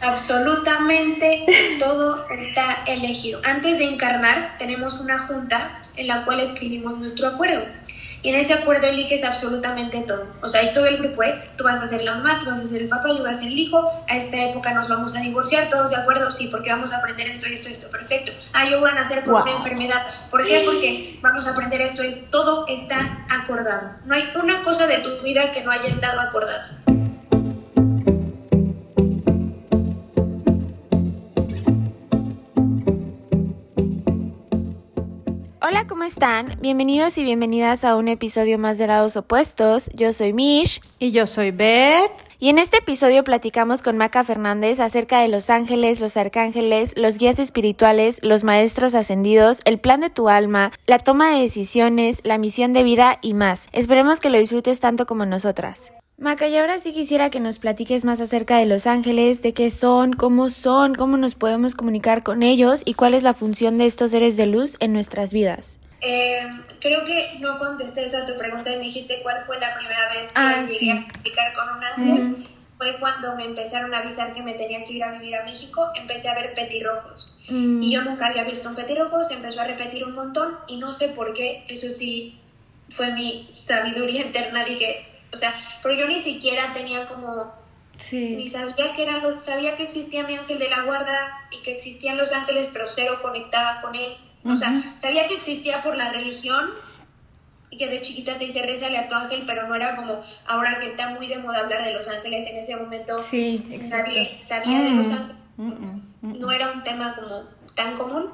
Absolutamente todo está elegido. Antes de encarnar, tenemos una junta en la cual escribimos nuestro acuerdo. Y en ese acuerdo eliges absolutamente todo. O sea, hay todo el grupo, ¿eh? Tú vas a ser la mamá, tú vas a ser el papá, yo voy a ser el hijo. A esta época nos vamos a divorciar, todos de acuerdo, sí, porque vamos a aprender esto y esto y esto. Perfecto. Ah, yo voy a nacer por una enfermedad. ¿Por qué? Porque vamos a aprender esto. Es, todo está acordado. No hay una cosa de tu vida que no haya estado acordada. Hola, ¿cómo están? Bienvenidos y bienvenidas a un episodio más de Lados Opuestos. Yo soy Mish. Y yo soy Beth. Y en este episodio platicamos con Maca Fernández acerca de los ángeles, los arcángeles, los guías espirituales, los maestros ascendidos, el plan de tu alma, la toma de decisiones, la misión de vida y más. Esperemos que lo disfrutes tanto como nosotras. Maca, y ahora sí quisiera que nos platiques más acerca de los ángeles, de qué son, cómo son, cómo nos podemos comunicar con ellos y cuál es la función de estos seres de luz en nuestras vidas. Eh, creo que no contesté eso a tu pregunta y me dijiste cuál fue la primera vez que ah, llegué a platicar con un ángel. Fue cuando me empezaron a avisar que me tenía que ir a vivir a México, empecé a ver petirrojos. Mm. Y yo nunca había visto un petirrojo, se empezó a repetir un montón y no sé por qué, eso sí fue mi sabiduría interna, dije, o sea, pero yo ni siquiera tenía como Sí. Ni sabía que era sabía que existía mi ángel de la guarda y que existían los ángeles, pero cero conectaba con él. O sea, sabía que existía por la religión y que de chiquita te dice rezale a tu ángel, pero no era como ahora que está muy de moda hablar de los ángeles en ese momento. Sí, Nadie sabía de los ángeles. No era un tema como tan común.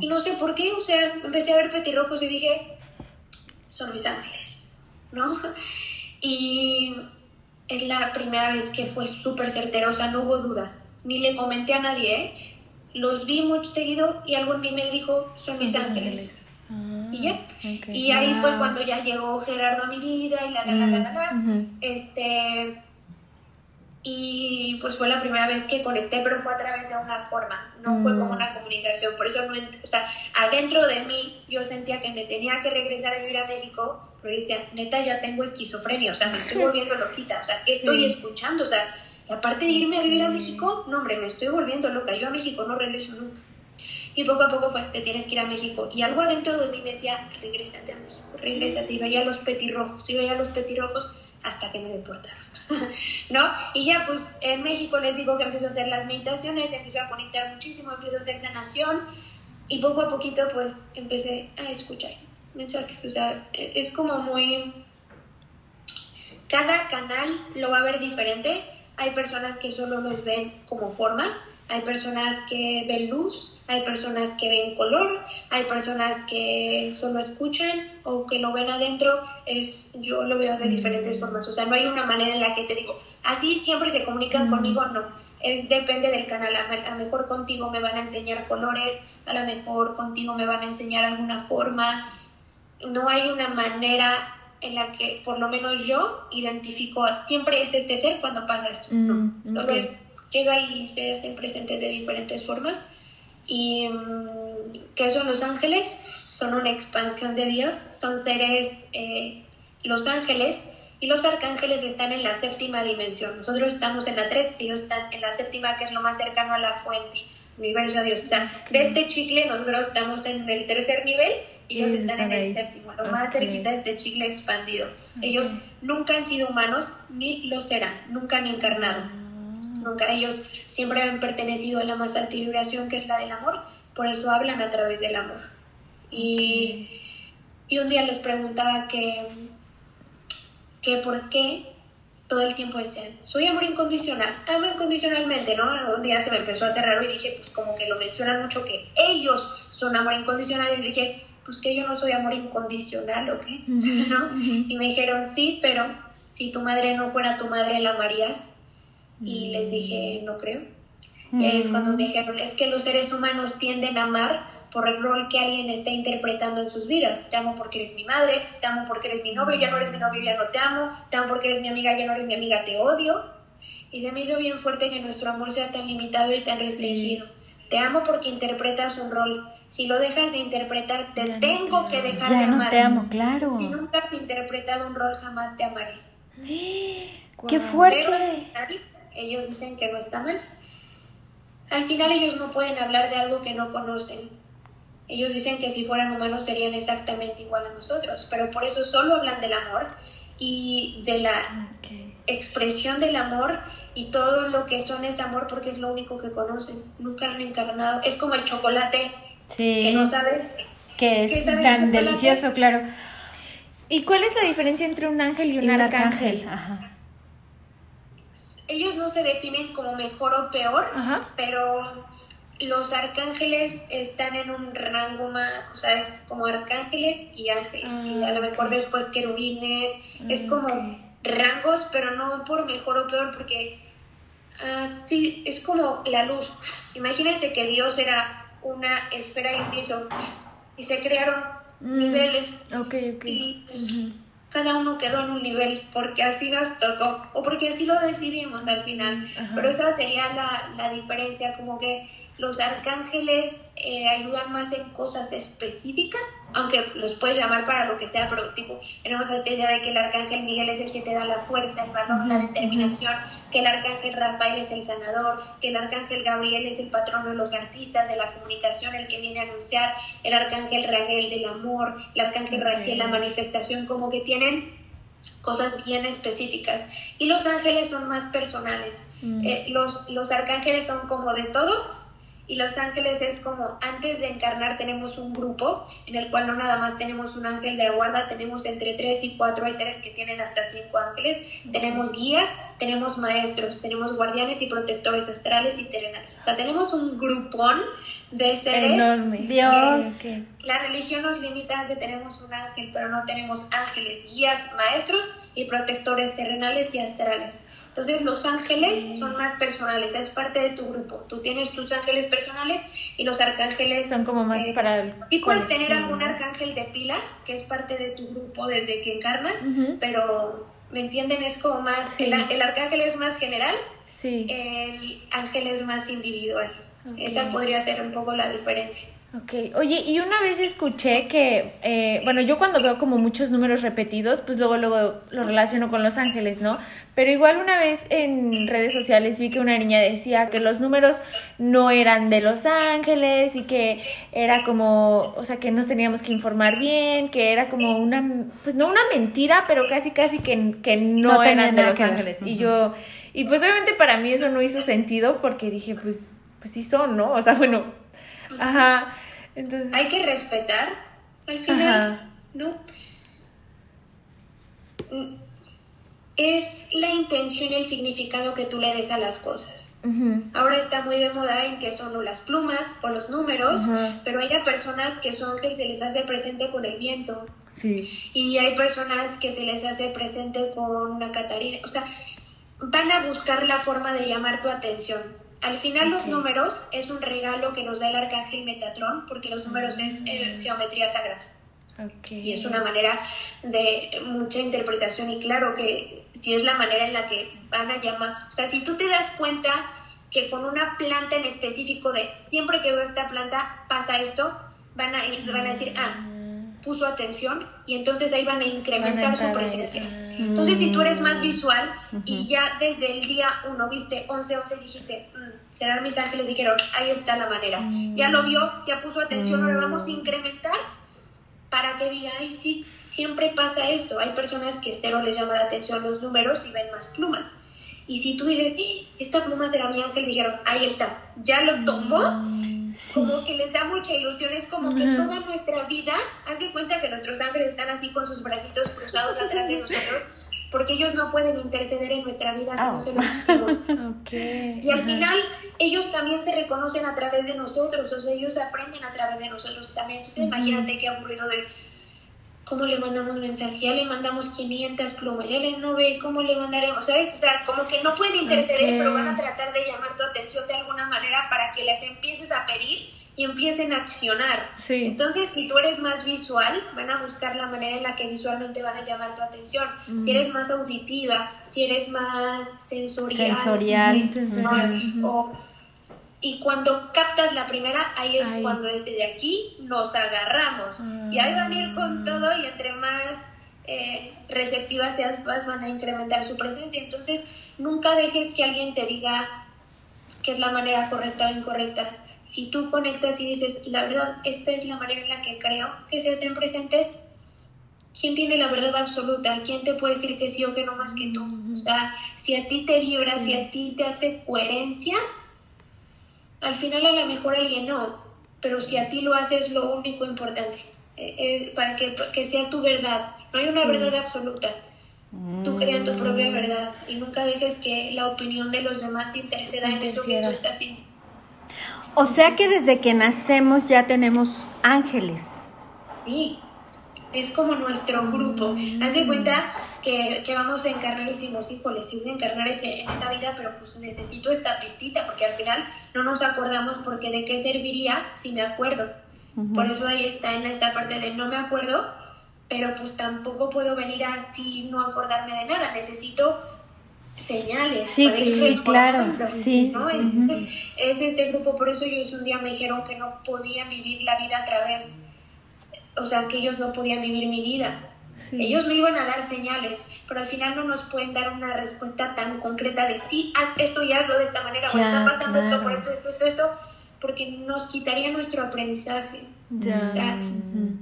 Y no sé por qué, o sea, empecé a ver petirrojos y dije, son mis ángeles, ¿no? Y es la primera vez que fue súper certero, o sea, no hubo duda. Ni le comenté a nadie, ¿eh? Los vi muy seguido y algo en mí me dijo, son mis ángeles. y ya. Ah, y ahí fue cuando ya llegó Gerardo a mi vida y la, la, la, la, la, mm, Este. Y pues fue la primera vez que conecté, pero fue a través de una forma, no fue como mm. una comunicación. Por eso, no, o sea, adentro de mí yo sentía que me tenía que regresar a vivir a México pero decía, neta, ya tengo esquizofrenia, o sea, me estoy volviendo loquita, o sea, estoy escuchando? O sea, aparte de irme a vivir a México, no, hombre, me estoy volviendo loca, yo a México no regreso nunca. Y poco a poco fue, te tienes que ir a México. Y algo adentro de mí me decía, regrésate a México, regrésate. Y veía los petirrojos, y veía los petirrojos hasta que me deportaron. ¿No? Y ya, pues en México les digo que empiezo a hacer las meditaciones, empiezo a conectar muchísimo, empiezo a hacer sanación. Y poco a poquito, pues empecé a escuchar mensajes, o sea, es como muy... Cada canal lo va a ver diferente. Hay personas que solo los ven como forma, hay personas que ven luz, hay personas que ven color, hay personas que solo escuchan o que lo ven adentro, es yo lo veo de diferentes formas, o sea, no hay una manera en la que te digo, así siempre se comunican conmigo, no, es depende del canal, a lo mejor contigo me van a enseñar colores, a lo mejor contigo me van a enseñar alguna forma, no hay una manera en la que por lo menos yo identifico, siempre es este ser cuando pasa esto. no, mm, solo es, llega y se hacen presentes de diferentes formas. Y mm, ¿qué son los ángeles? Son una expansión de Dios, son seres, eh, los ángeles y los arcángeles están en la séptima dimensión. Nosotros estamos en la tres, ellos están en la séptima, que es lo más cercano a la fuente, universo a Dios. O sea, de este chicle nosotros estamos en el tercer nivel ellos, están, en el séptimo, lo más cerquita de este chicle expandido. Ellos nunca han sido humanos ni lo serán, nunca han encarnado. Ah. Nunca ellos siempre han pertenecido a la más alta vibración que es la del amor, por eso hablan a través del amor. Y, y un día les preguntaba que, que por qué todo el tiempo decían, soy amor incondicional, amo incondicionalmente, ¿no? Un día se me empezó a hacer raro y dije, pues como que lo mencionan mucho que ellos son amor incondicional y dije, pues que yo no soy amor incondicional o qué, ¿no? Y me dijeron, sí, pero si tu madre no fuera tu madre, ¿la amarías? Y les dije, no creo. Y ahí es cuando me dijeron, es que los seres humanos tienden a amar por el rol que alguien está interpretando en sus vidas. Te amo porque eres mi madre, te amo porque eres mi novio, ya no eres mi novio, ya no te amo, te amo porque eres mi amiga, ya no eres mi amiga, te odio. Y se me hizo bien fuerte que nuestro amor sea tan limitado y tan restringido. Te amo porque interpretas un rol si lo dejas de interpretar, te tengo que dejar de amar. No te amo, claro. Si nunca has interpretado un rol, jamás te amaré. ¡Qué fuerte! ellos dicen que no está mal. al final ellos no pueden hablar de algo que no conocen. Ellos dicen que si fueran humanos serían exactamente igual a nosotros, pero por eso solo hablan del amor y de la expresión del amor y todo lo que son ese amor porque es lo único que conocen. Nunca han encarnado. Es como el chocolate que no sabe. Que es tan delicioso, claro. ¿Y cuál es la diferencia entre un ángel y un, arcángel? Ellos no se definen como mejor o peor, pero los arcángeles están en un rango más, o sea, es como arcángeles y ángeles. y a lo ah, mejor después querubines, es como rangos, pero no por mejor o peor, porque así es como la luz. Imagínense que Dios era una esfera y un y se crearon mm, niveles. Y pues, cada uno quedó en un nivel porque así nos tocó o porque así lo decidimos al final. Pero esa sería la, la diferencia, como que los arcángeles eh, ayudan más en cosas específicas, aunque los puedes llamar para lo que sea, pero tipo, tenemos esta idea de que el arcángel Miguel es el que te da la fuerza, el valor, la determinación, que el arcángel Rafael es el sanador, que el arcángel Gabriel es el patrono de los artistas, de la comunicación, el que viene a anunciar, el arcángel Raguel del amor, el arcángel Raciel la manifestación, como que tienen cosas bien específicas. Y los ángeles son más personales. Mm. Eh, los, los arcángeles son como de todos, y Los Ángeles es como antes de encarnar tenemos un grupo en el cual no nada más tenemos un ángel de guarda, tenemos entre tres y cuatro, hay seres que tienen hasta cinco ángeles, tenemos guías, tenemos maestros, tenemos guardianes y protectores astrales y terrenales. O sea, tenemos un grupón de seres. Enorme. Dios. La religión nos limita a que tenemos un ángel, pero no tenemos ángeles, guías, maestros y protectores terrenales y astrales. Entonces los ángeles son más personales, es parte de tu grupo. Tú tienes tus ángeles personales y los arcángeles son como más eh, para el Y puedes tener algún arcángel de pila que es parte de tu grupo desde que encarnas, pero ¿me entienden? Es como más el, arcángel es más general, sí. el ángel es más individual. Esa podría ser un poco la diferencia. Ok, oye, y una vez escuché que, eh, bueno, yo cuando veo como muchos números repetidos, pues luego, luego lo relaciono con los ángeles, ¿no? Pero igual una vez en redes sociales vi que una niña decía que los números no eran de los ángeles y que era como, o sea, que nos teníamos que informar bien, que era como una, pues no una mentira, pero casi, casi que, que no, eran de los ángeles. Y yo, y pues obviamente para mí eso no hizo sentido porque dije, pues, pues sí son, ¿no? O sea, bueno, ajá. Hay que respetar al final, ¿no? Es la intención y el significado que tú le des a las cosas. Ahora está muy de moda en que son las plumas o los números, pero hay personas que son que se les hace presente con el viento. Y hay personas que se les hace presente con una catarina. O sea, van a buscar la forma de llamar tu atención. Al final los números es un regalo que nos da el arcángel Metatrón, porque los números es eh, geometría sagrada. Y es una manera de mucha interpretación y claro que si es la manera en la que van a llamar, o sea, si tú te das cuenta que con una planta en específico de siempre que veo esta planta pasa esto, van a, van a decir, ah, puso atención y entonces ahí van a incrementar su presencia. Entonces, si tú eres más visual y ya desde el día uno viste 11, 11 dijiste, mm, serán mis ángeles, dijeron, ahí está la manera. Mm. Ya lo vio, ya puso atención, ahora vamos a incrementar para que diga, ay, sí, siempre pasa esto. Hay personas que cero les llama la atención los números y ven más plumas. Y si tú dices, esta pluma será mi ángel, dijeron, ahí está, ya lo tomó. Como que les da mucha ilusión, es como que toda nuestra vida, haz de cuenta que nuestros ángeles están así con sus bracitos cruzados atrás de nosotros, porque ellos no pueden interceder en nuestra vida si no se los okay. Y al final ellos también se reconocen a través de nosotros, o sea, ellos aprenden a través de nosotros también. Entonces imagínate qué aburrido de cómo le mandamos mensaje, ya le mandamos 500 plumas, ya le no ve cómo le mandaremos, o sea, o sea, como que no pueden interceder, pero van a tratar de llamar tu atención de alguna manera para que les empieces a pedir y empiecen a accionar. Sí. Entonces, si tú eres más visual, van a buscar la manera en la que visualmente van a llamar tu atención. Si eres más auditiva, si eres más sensorial, sensorial, o y cuando captas la primera, ahí es cuando desde aquí nos agarramos. Y ahí van a ir con ah. todo y entre más eh, receptivas seas, más van a incrementar su presencia. Entonces, nunca dejes que alguien te diga, qué es la manera correcta o incorrecta. Si tú conectas y dices, la verdad, esta es la manera en la que creo que se hacen presentes, ¿quién tiene la verdad absoluta? ¿Quién te puede decir que sí o que no más que tú? O sea, si a ti te vibra, si a ti te hace coherencia, al final a lo mejor alguien no, pero si a ti lo haces lo único importante, eh, eh, para que, que, sea tu verdad. No hay una verdad absoluta. Tú creas tu propia mm. verdad y nunca dejes que la opinión de los demás interceda en eso que tú estás sintiendo. O sea que desde que nacemos ya tenemos ángeles. Sí, es como nuestro grupo. Haz de cuenta que, que, vamos a encarnar y decimos, híjole, sí voy a encarnar ese, en esa vida, pero pues necesito esta pistita, porque al final no nos acordamos porque de qué serviría si me acuerdo. Por eso ahí está en esta parte de no me acuerdo, pero pues tampoco puedo venir así no acordarme de nada, necesito señales. Sí, sí, claro. Sí, ¿no? es, es, este grupo, por eso ellos un día me dijeron que no podían vivir la vida a través o sea, que ellos no podían vivir mi vida. Ellos me iban a dar señales, pero al final no nos pueden dar una respuesta tan concreta de sí, haz esto y hazlo de esta manera, o está pasando esto por esto, esto, esto, esto, porque nos quitaría nuestro aprendizaje.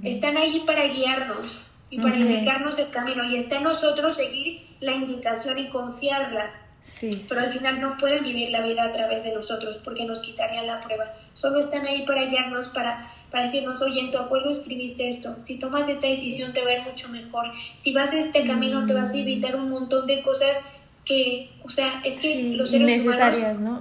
Están allí para guiarnos y para indicarnos el camino, y está en nosotros seguir la indicación y confiarla. Sí. Pero al final no pueden vivir la vida a través de nosotros porque nos quitarían la prueba. Solo están ahí para guiarnos, para, para decirnos, oye, en tu acuerdo escribiste esto. Si tomas esta decisión te va a ir mucho mejor. Si vas a este camino te vas a evitar un montón de cosas que, o sea, es que los seres necesarias, ¿no?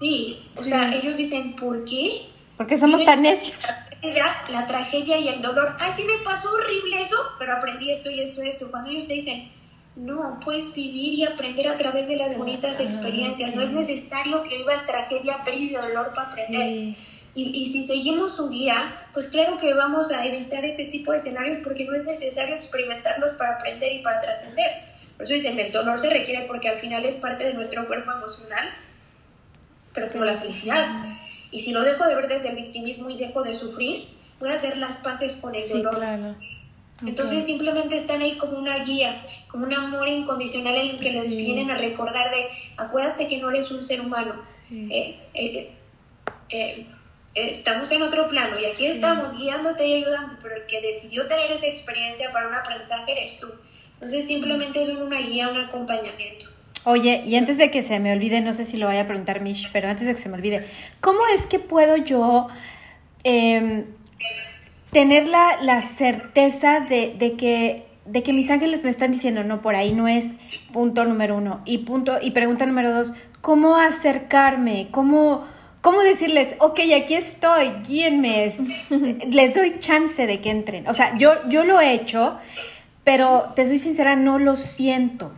Sí, o sea, ellos dicen, ¿por qué? Porque somos tan necios. La tragedia y el dolor. Ay, sí me pasó horrible eso, pero aprendí esto y esto y esto. Cuando ellos te dicen, no, puedes vivir y aprender a través de las bonitas experiencias. No es necesario que vivas tragedia, pérdida y dolor para aprender. Y, y, si seguimos su guía, pues claro que vamos a evitar ese tipo de escenarios porque no es necesario experimentarlos para aprender y para trascender. Por eso dicen, el dolor se requiere porque al final es parte de nuestro cuerpo emocional, pero como la felicidad. Y si lo dejo de ver desde el victimismo y dejo de sufrir, voy a hacer las paces con el dolor. Claro. Entonces simplemente están ahí como una guía, como un amor incondicional en el que nos vienen a recordar de, acuérdate que no eres un ser humano. Eh, eh, eh, estamos en otro plano y aquí estamos guiándote y ayudándote, pero el que decidió tener esa experiencia para un aprendizaje eres tú. Entonces simplemente es una guía, un acompañamiento. Oye, y antes de que se me olvide, no sé si lo vaya a preguntar Mish, pero antes de que se me olvide, ¿cómo es que puedo yo... Eh, tener la, la certeza de, de, que, de que mis ángeles me están diciendo, no, por ahí no es punto número uno. Y, punto, y pregunta número dos, ¿cómo acercarme? ¿Cómo, cómo decirles, ok, aquí estoy, guíenme? Les doy chance de que entren. O sea, yo, yo lo he hecho, pero te soy sincera, no lo siento.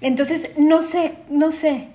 Entonces, no sé, no sé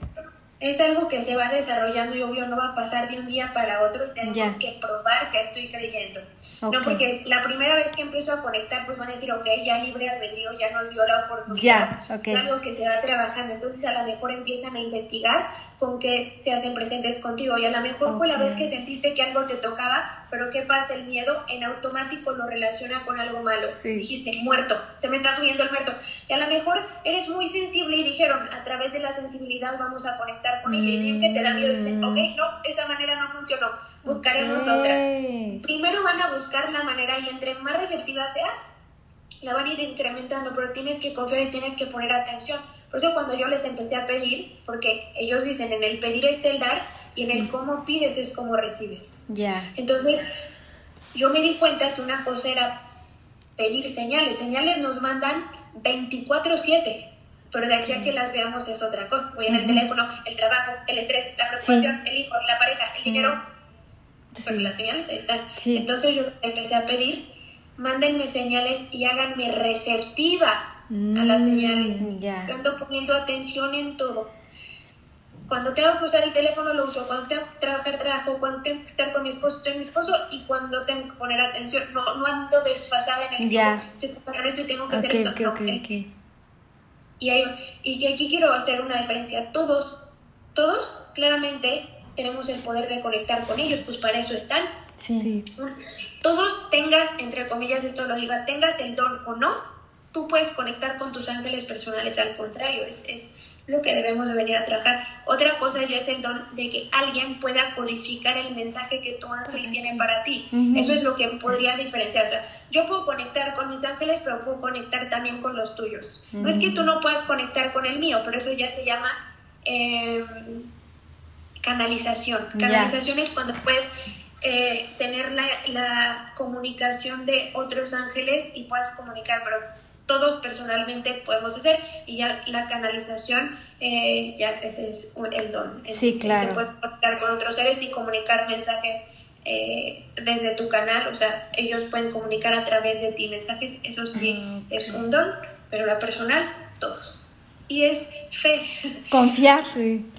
es algo que se va desarrollando y obvio no va a pasar de un día para otro y tenemos que probar que estoy creyendo. No, porque la primera vez que empiezo a conectar, pues van a decir, ok, ya libre albedrío, ya nos dio la oportunidad. Es algo que se va trabajando. Entonces a lo mejor empiezan a investigar con qué se hacen presentes contigo. Y a lo mejor fue la vez que sentiste que algo te tocaba, pero ¿qué pasa? El miedo en automático lo relaciona con algo malo. Dijiste, muerto, se me está subiendo el muerto. Y a lo mejor eres muy sensible y dijeron, a través de la sensibilidad vamos a conectar con ella y bien que te da miedo, dicen, ok, no, esa manera no funcionó, buscaremos otra. Primero van a buscar la manera y entre más receptiva seas, la van a ir incrementando, pero tienes que confiar y tienes que poner atención. Por eso cuando yo les empecé a pedir, porque ellos dicen, en el pedir está el dar y en el cómo pides es cómo recibes. Ya. Entonces, yo me di cuenta que una cosa era pedir señales. Señales nos mandan 24/7 pero de aquí a que las veamos es otra cosa. Voy en el teléfono, el trabajo, el estrés, la preocupación, el hijo, la pareja, el dinero, pero las señales ahí están. Entonces yo empecé a pedir, mándenme señales y háganme receptiva a las mm, señales. Yeah. Ando poniendo atención en todo. Cuando tengo que usar el teléfono lo uso, cuando tengo que trabajar trabajo, cuando tengo que estar con mi esposo estoy con mi esposo y cuando tengo que poner atención. No, no ando desfasada en el tiempo. Estoy que esto y tengo que hacer esto. no, y, y aquí quiero hacer una diferencia. Todos, todos claramente tenemos el poder de conectar con ellos, pues para eso están. Sí. Todos tengas, entre comillas, esto lo diga, tengas el don o no, tú puedes conectar con tus ángeles personales, al contrario, es, es lo que debemos de venir a trabajar. Otra cosa ya es el don de que alguien pueda codificar el mensaje que tu ángel tiene para ti. Eso es lo que podría diferenciar. O sea, yo puedo conectar con mis ángeles, pero puedo conectar también con los tuyos. No es que tú no puedas conectar con el mío, pero eso ya se llama em, canalización. Canalización es cuando puedes eh, tener la, la, comunicación de otros ángeles y puedas comunicar, pero todos personalmente podemos hacer y ya la canalización eh, ya ese es el don. Sí, claro. puedes conectar con otros seres y comunicar mensajes eh, desde tu canal, o sea, ellos pueden comunicar a través de ti mensajes, eso sí ah, es un don, pero la personal, todos y es fe. Confiar,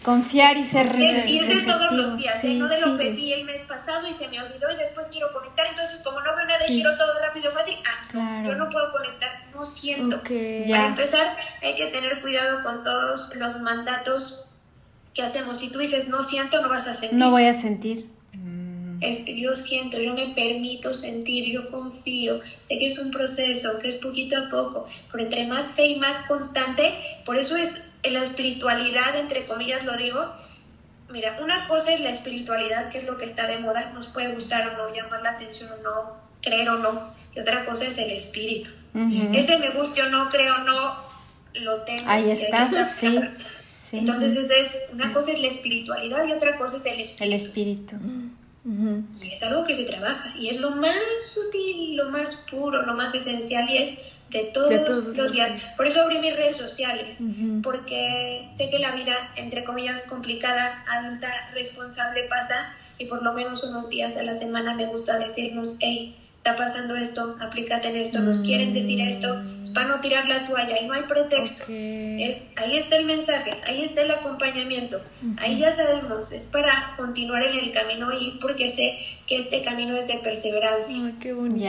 confiar y ser es, Y es de todos los días, ¿eh? no de lo pedí el mes pasado y se me olvidó y después quiero conectar, entonces como no veo nada y quiero todo rápido, fácil, ah, yo no puedo conectar, no siento. Para empezar, hay que tener cuidado con todos los mandatos que hacemos. Si tú dices no siento, no vas a sentir. No voy a sentir es yo siento, yo me permito sentir, yo confío, sé que es un proceso, que es poquito a poco, pero entre más fe y más constante, por eso es la espiritualidad, entre comillas lo digo, mira, una cosa es la espiritualidad, que es lo que está de moda, nos puede gustar o no, llamar la atención o no, creer o no, y otra cosa es el espíritu. Ese me guste o no, creo o no, lo tengo. Ahí está, sí. Entonces, es, una cosa es la espiritualidad y otra cosa es el espíritu. El espíritu. Y es algo que se trabaja y es lo más sutil, lo más puro, lo más esencial y es de todos, los días. Por eso abrí mis redes sociales, porque sé que la vida, entre comillas, complicada, adulta, responsable pasa y por lo menos unos días a la semana me gusta decirnos, hey, está pasando esto, aplícate en esto, nos quieren decir esto, es para no tirar la toalla y no hay pretexto. Es, ahí está el mensaje, ahí está el acompañamiento, ahí ya sabemos, es para continuar en el camino y porque sé que este camino es de perseverancia. Ay, qué bonito.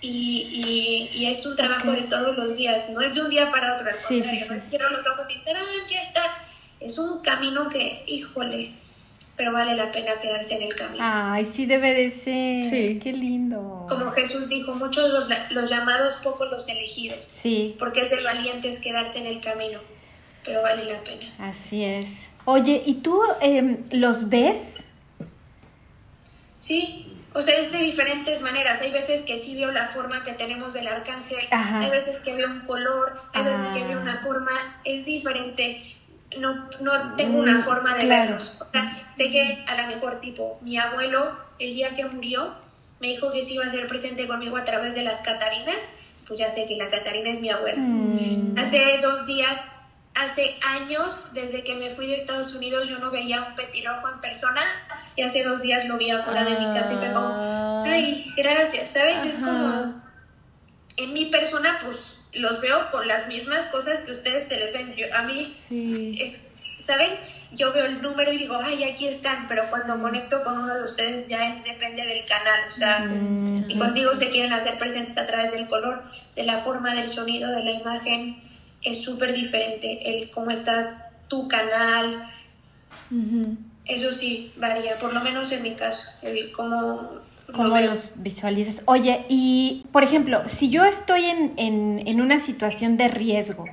Y, y, es un trabajo de todos los días, no es de un día para otro, al contrario, no cierro los ojos y ya está. Es un camino que, híjole, pero vale la pena quedarse en el camino. Ay, sí debe de ser. Sí. Qué lindo. Como Jesús dijo, muchos los, los llamados, pocos los elegidos. Sí. Porque es de valientes quedarse en el camino, pero vale la pena. Así es. Oye, ¿y tú em, los ves? Sí, o sea, es de diferentes maneras. Hay veces que sí veo la forma que tenemos del arcángel, hay veces que veo un color, hay veces que veo una forma, es diferente no, no tengo una mm, forma de verlos. sé que a lo mejor tipo, mi abuelo, el día que murió, me dijo que sí iba a ser presente conmigo a través de las Catarinas, pues ya sé que la Catarina es mi abuela. Mm. Hace dos días, hace años, desde que me fui de Estados Unidos, yo no veía un petirojo en persona, y hace dos días lo vi afuera de mi casa y fue como, ah. ay, gracias, ¿sabes? Es como, en mi persona, pues los veo con las mismas cosas que ustedes se les ven. a mí, es, ¿saben? Yo veo el número y digo, ay, aquí están, pero cuando conecto con uno de ustedes ya es, depende del canal, o sea, y contigo se quieren hacer presentes a través del color, de la forma, del sonido, de la imagen, es súper diferente el cómo está tu canal. Eso sí varía, por lo menos en mi caso, el cómo cómo los visualizas. Oye, y por ejemplo, si yo estoy en, una situación de riesgo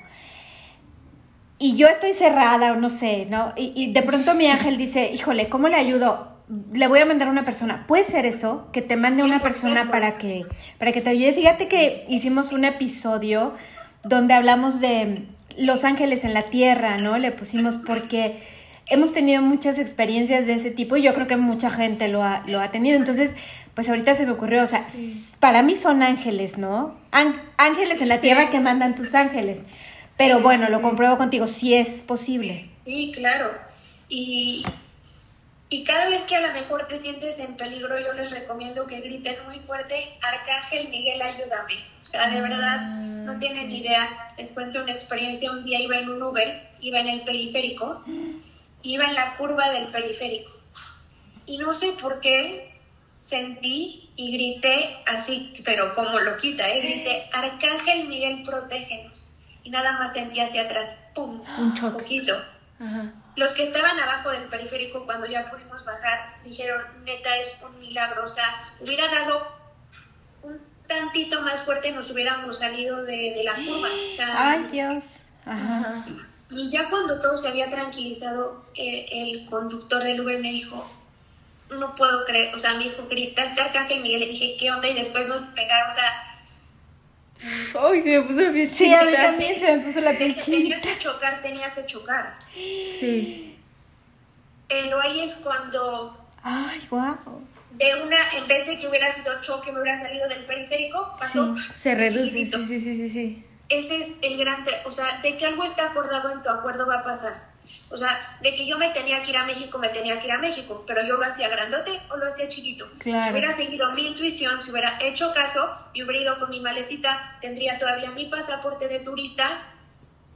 y yo estoy cerrada o no sé, ¿no? Y, de pronto mi ángel dice, híjole, ¿cómo le ayudo? Le voy a mandar a una persona. ¿Puede ser eso? Que te mande una persona para que, para que te ayude. Fíjate que hicimos un episodio donde hablamos de los ángeles en la tierra, ¿no? Le pusimos porque hemos tenido muchas experiencias de ese tipo y yo creo que mucha gente lo ha, lo ha tenido. Entonces, pues ahorita se me ocurrió, o sea, para mí son ángeles, ¿no? ángeles en la tierra que mandan tus ángeles. Pero bueno, lo compruebo contigo, si es posible. Sí, claro. Y, y cada vez que a lo mejor te sientes en peligro, yo les recomiendo que griten muy fuerte, Arcángel Miguel, ayúdame. O sea, de verdad, no ah, tienen idea. Les cuento una experiencia, un día iba en un Uber, iba en el periférico, iba en la curva del periférico. Y no sé por qué, sentí y grité así, pero como loquita, ¿eh? grité, Arcángel Miguel, protégenos. Y nada más sentí hacia atrás, ¡pum! Un poquito. Los que estaban abajo del periférico cuando ya pudimos bajar dijeron, neta, es un milagro. O sea, hubiera dado tantito más fuerte nos hubiéramos salido de, la curva. Ay, Dios. Ajá. Y ya cuando todo se había tranquilizado, eh, el conductor del Uber me dijo, no puedo creer, o sea, me dijo, gritaste Arcángel Miguel, le dije, ¿qué onda? Y después nos pegaron, o sea... Ay, se me puso la piel Sí, a mí también se me puso la piel Tenía que chocar, tenía que chocar. Sí. Pero ahí es cuando... Ay, guau. De una, en vez de que hubiera sido choque, me hubiera salido del periférico, pasó... Sí, se reduce, sí, sí, sí, sí, sí. Ese es el gran... O sea, de que algo está acordado en tu acuerdo va a pasar. O sea, de que yo me tenía que ir a México, me tenía que ir a México, pero yo lo hacía grandote o lo hacía chiquito. Si hubiera seguido mi intuición, si hubiera hecho caso, y hubiera ido con mi maletita, tendría todavía mi pasaporte de turista,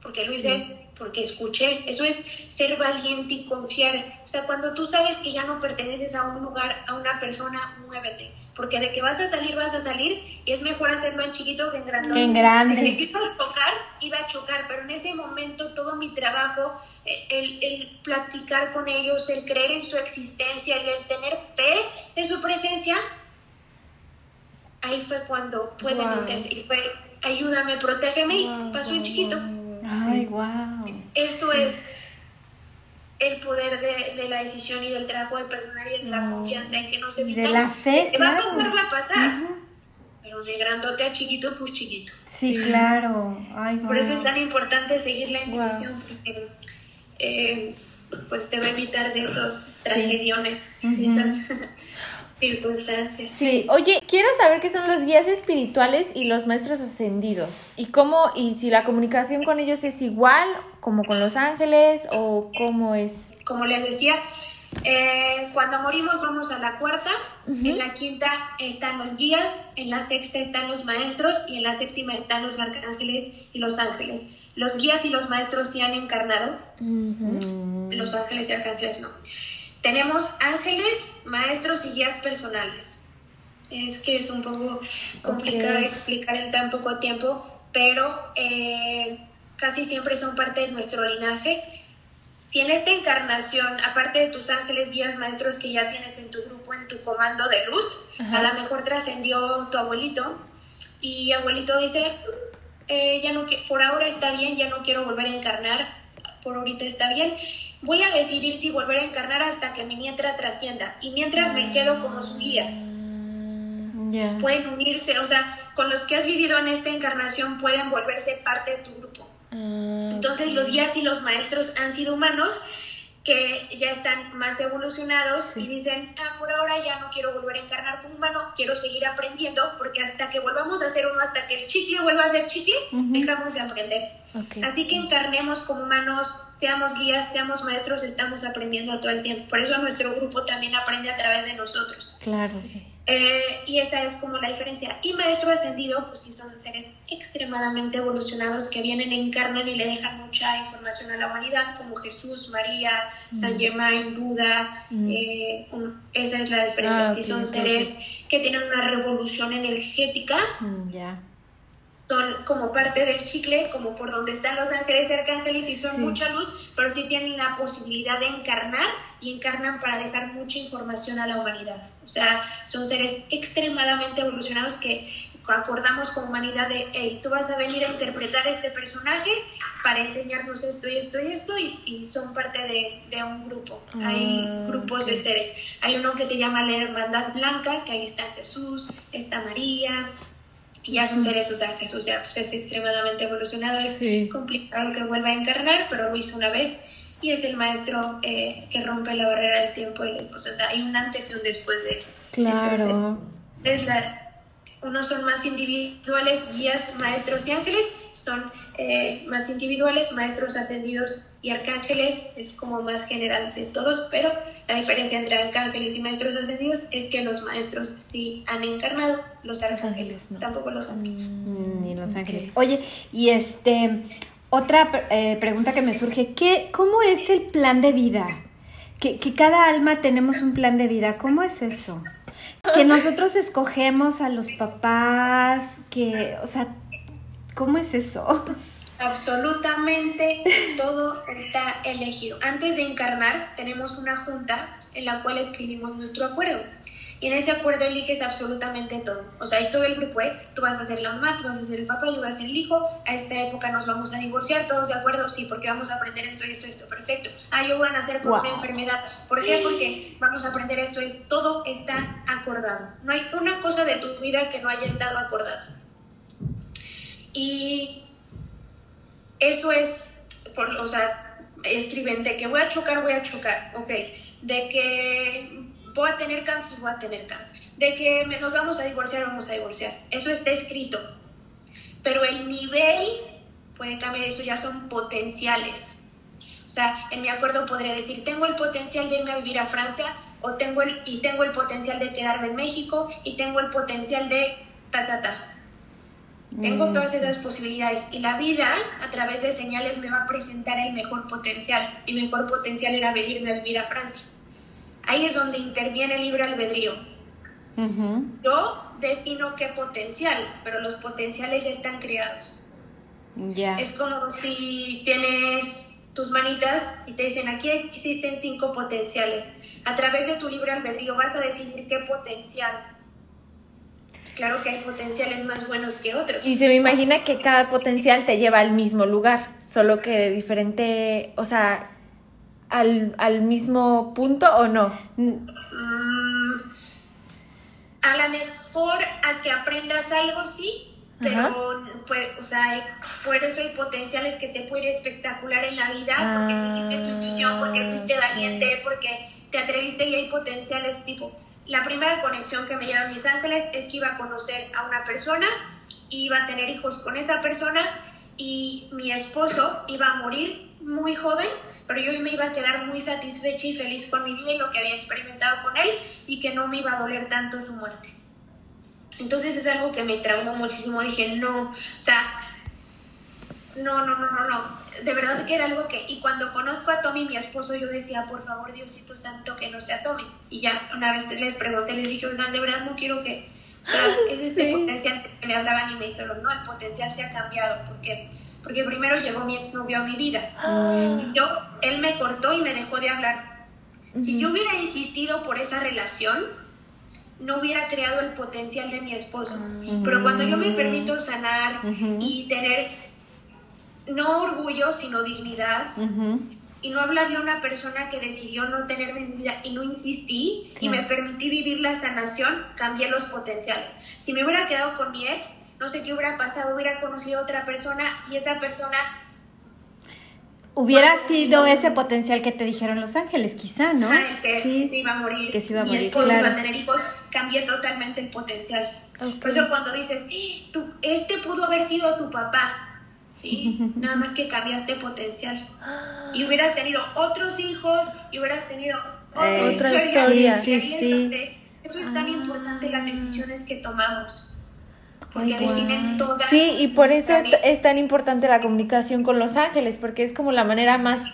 porque lo hice, porque escuché. Eso es ser valiente y confiar. O sea, cuando tú sabes que ya no perteneces a un lugar, a una persona, muévete. Porque de que vas a salir, vas a salir, y es mejor hacerlo en chiquito que en grandote. En grande. Si iba a chocar, iba a chocar, pero en ese momento todo mi trabajo el, platicar con ellos, el creer en su existencia, el, el tener fe en su presencia, ahí fue cuando pueden meterse. Y fue, ayúdame, protégeme, y pasó un chiquito. Ay, wow. Esto es el poder de, la decisión y del trabajo de personal y de la confianza en que no se De la fe, Va a pasar, va a pasar. Pero de grandote a chiquito, pues chiquito. Sí, claro. Por eso es tan importante seguir la intuición eh, pues te va a evitar de esos tragediones, circunstancias. Sí, oye, quiero saber qué son los guías espirituales y los maestros ascendidos y cómo y si la comunicación con ellos es igual como con los ángeles o cómo es. Como les decía, eh, cuando morimos vamos a la cuarta, en la quinta están los guías, en la sexta están los maestros y en la séptima están los arcángeles y los ángeles. Los guías y los maestros sí han encarnado, los ángeles y arcángeles no. Tenemos ángeles, maestros y guías personales. Es que es un poco complicado explicar en tan poco tiempo, pero eh, casi siempre son parte de nuestro linaje. Si en esta encarnación, aparte de tus ángeles, guías, maestros que ya tienes en tu grupo, en tu comando de luz, a lo mejor trascendió tu abuelito y abuelito dice, eh, ya no por ahora está bien, ya no quiero volver a encarnar, por ahorita está bien. Voy a decidir si volver a encarnar hasta que mi nietra trascienda y mientras me quedo como su guía. Pueden unirse, o sea, con los que has vivido en esta encarnación pueden volverse parte de tu grupo. Ah, Entonces los guías y los maestros han sido humanos que ya están más evolucionados y dicen, ah, por ahora ya no quiero volver a encarnar como humano, quiero seguir aprendiendo, porque hasta que volvamos a ser uno, hasta que el chicle vuelva a ser chicle, dejamos de aprender. Así que encarnemos como humanos, seamos guías, seamos maestros, estamos aprendiendo todo el tiempo. Por eso nuestro grupo también aprende a través de nosotros. Claro. Eh, y esa es como la diferencia. Y maestro ascendido, pues sí son seres extremadamente evolucionados que vienen, encarnan y le dejan mucha información a la humanidad, como Jesús, María, San Germain, Buda. Eh, esa es la diferencia. Ah, sí son seres que tienen una revolución energética. Mm, ya son como parte del chicle, como por donde están los ángeles y arcángeles y son mucha luz, pero sí tienen la posibilidad de encarnar y encarnan para dejar mucha información a la humanidad. O sea, son seres extremadamente evolucionados que acordamos como humanidad de, hey, tú vas a venir a interpretar este personaje para enseñarnos esto y esto y esto y, son parte de, de, un grupo. Hay ah, grupos de seres. Hay uno que se llama la Hermandad Blanca, que ahí está Jesús, está María, y ya son seres, o sea, pues, es extremadamente evolucionado, es complicado que vuelva a encarnar, pero lo hizo una vez y es el maestro eh, que rompe la barrera del tiempo y O sea, hay un antes y un después de Claro. es la, unos son más individuales, guías, maestros y ángeles, son eh, más individuales, maestros ascendidos y arcángeles, es como más general de todos, pero la diferencia entre arcángeles y maestros ascendidos es que los maestros sí han encarnado, los arcángeles, tampoco los ángeles. Mm, ni los ángeles. Oye, y este, otra eh, pregunta que me surge, ¿qué, ¿cómo es el plan de vida? Que, que cada alma tenemos un plan de vida, ¿cómo es eso? Que nosotros escogemos a los papás, que, o sea, ¿cómo es eso? Absolutamente todo está elegido. Antes de encarnar tenemos una junta en la cual escribimos nuestro acuerdo. Y en ese acuerdo eliges absolutamente todo. O sea, hay todo el grupo, ¿eh? Tú vas a ser la mamá, tú vas a ser el papá, yo voy a ser el hijo. A esta época nos vamos a divorciar, todos de acuerdo, sí, porque vamos a aprender esto y esto y esto. Perfecto. Ah, yo voy a nacer con una enfermedad. ¿Por qué? Porque vamos a aprender esto y esto. Todo está acordado. No hay una cosa de tu vida que no haya estado acordada. Y eso es, por, o sea, escriben de que voy a chocar, voy a chocar, ok. De que voy a tener cáncer, voy a tener cáncer. De que nos vamos a divorciar, vamos a divorciar. Eso está escrito. Pero el nivel puede cambiar, eso ya son potenciales. O sea, en mi acuerdo podría decir, tengo el potencial de irme a vivir a Francia, o tengo el, y tengo el potencial de quedarme en México, y tengo el potencial de ta, ta, ta. Tengo mm. todas esas posibilidades y la vida a través de señales me va a presentar el mejor potencial. Mi mejor potencial era venirme a vivir a Francia. Ahí es donde interviene el libre albedrío. Yo defino qué potencial, pero los potenciales ya están creados. Ya. Es como si tienes tus manitas y te dicen aquí existen cinco potenciales. A través de tu libre albedrío vas a decidir qué potencial. Claro que hay potenciales más buenos que otros. Y se me imagina que cada potencial te lleva al mismo lugar, solo que de diferente, o sea, al, al mismo punto o no? Mm, a lo mejor a que aprendas algo, sí, pero pues, o sea, por eso hay potenciales que te puede ir espectacular en la vida, porque seguiste tu intuición, porque fuiste ah, valiente, porque te atreviste y hay potenciales tipo, la primera conexión que me dieron mis ángeles es que iba a conocer a una persona, iba a tener hijos con esa persona y mi esposo iba a morir muy joven pero yo me iba a quedar muy satisfecha y feliz con mi vida y lo que había experimentado con él y que no me iba a doler tanto su muerte. Entonces es algo que me traumó muchísimo, dije, no, o sea, no, no, no, no, no, de verdad que era algo que, y cuando conozco a Tommy, mi esposo, yo decía, por favor, Diosito Santo, que no sea Tommy. Y ya una vez les pregunté, les dije, oigan, de verdad no quiero que, o sea, es ese potencial que me hablaban y me dijeron, no, el potencial se ha cambiado, porque porque primero llegó mi exnovio a mi vida. Ah. Y yo, él me cortó y me dejó de hablar. Si yo hubiera insistido por esa relación, no hubiera creado el potencial de mi esposo. Ah. Pero cuando yo me permito sanar y tener no orgullo, sino dignidad, y no hablarle a una persona que decidió no tenerme en mi vida y no insistí y me permití vivir la sanación, cambié los potenciales. Si me hubiera quedado con mi ex, no sé qué hubiera pasado, hubiera conocido a otra persona y esa persona... Hubiera sido ese potencial que te dijeron Los Ángeles, quizá, ¿no? que sí. se iba a morir. Que se iba a morir. Mi esposo iba a tener hijos, cambió totalmente el potencial. Por eso cuando dices, ¡Eh, tú, este pudo haber sido tu papá, ¿sí? Nada más que cambiaste potencial. Y hubieras tenido otros hijos y hubieras tenido eh, otra historia. Sí, sí, sí. Eso es tan importante las decisiones que tomamos porque definen todas. Sí, y por eso es, tan importante la comunicación con los ángeles, porque es como la manera más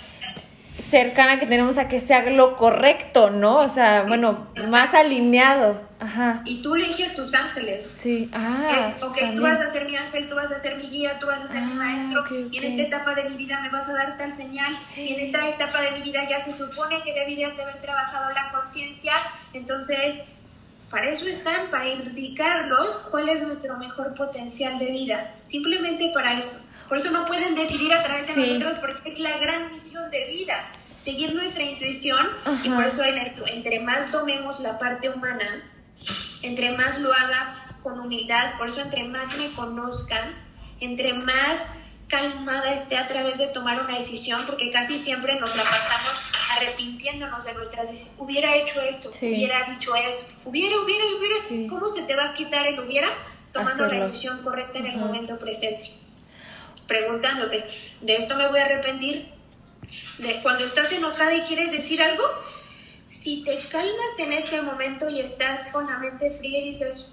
cercana que tenemos a que sea lo correcto, ¿no? O sea, bueno, más alineado. Ajá. Y tú eliges tus ángeles. Sí. Ah. Es, ok, tú vas a ser mi ángel, tú vas a ser mi guía, tú vas a ser mi ah, maestro, y en esta etapa de mi vida me vas a dar tal señal, y en esta etapa de mi vida ya se supone que deberías de haber trabajado la conciencia, entonces para eso están, para indicarlos cuál es nuestro mejor potencial de vida. Simplemente para eso. Por eso no pueden decidir a través de nosotros porque es la gran misión de vida. Seguir nuestra intuición y por eso entre más tomemos la parte humana, entre más lo haga con humildad, por eso entre más me conozcan, entre más calmada esté a través de tomar una decisión, porque casi siempre nos la pasamos arrepintiéndonos de nuestras decisiones. Hubiera hecho esto, hubiera dicho esto, hubiera, hubiera, hubiera. ¿Cómo se te va a quitar el hubiera? Tomando la decisión correcta en el momento presente. Preguntándote, ¿de esto me voy a arrepentir? De cuando estás enojada y quieres decir algo, si te calmas en este momento y estás con la mente fría y dices,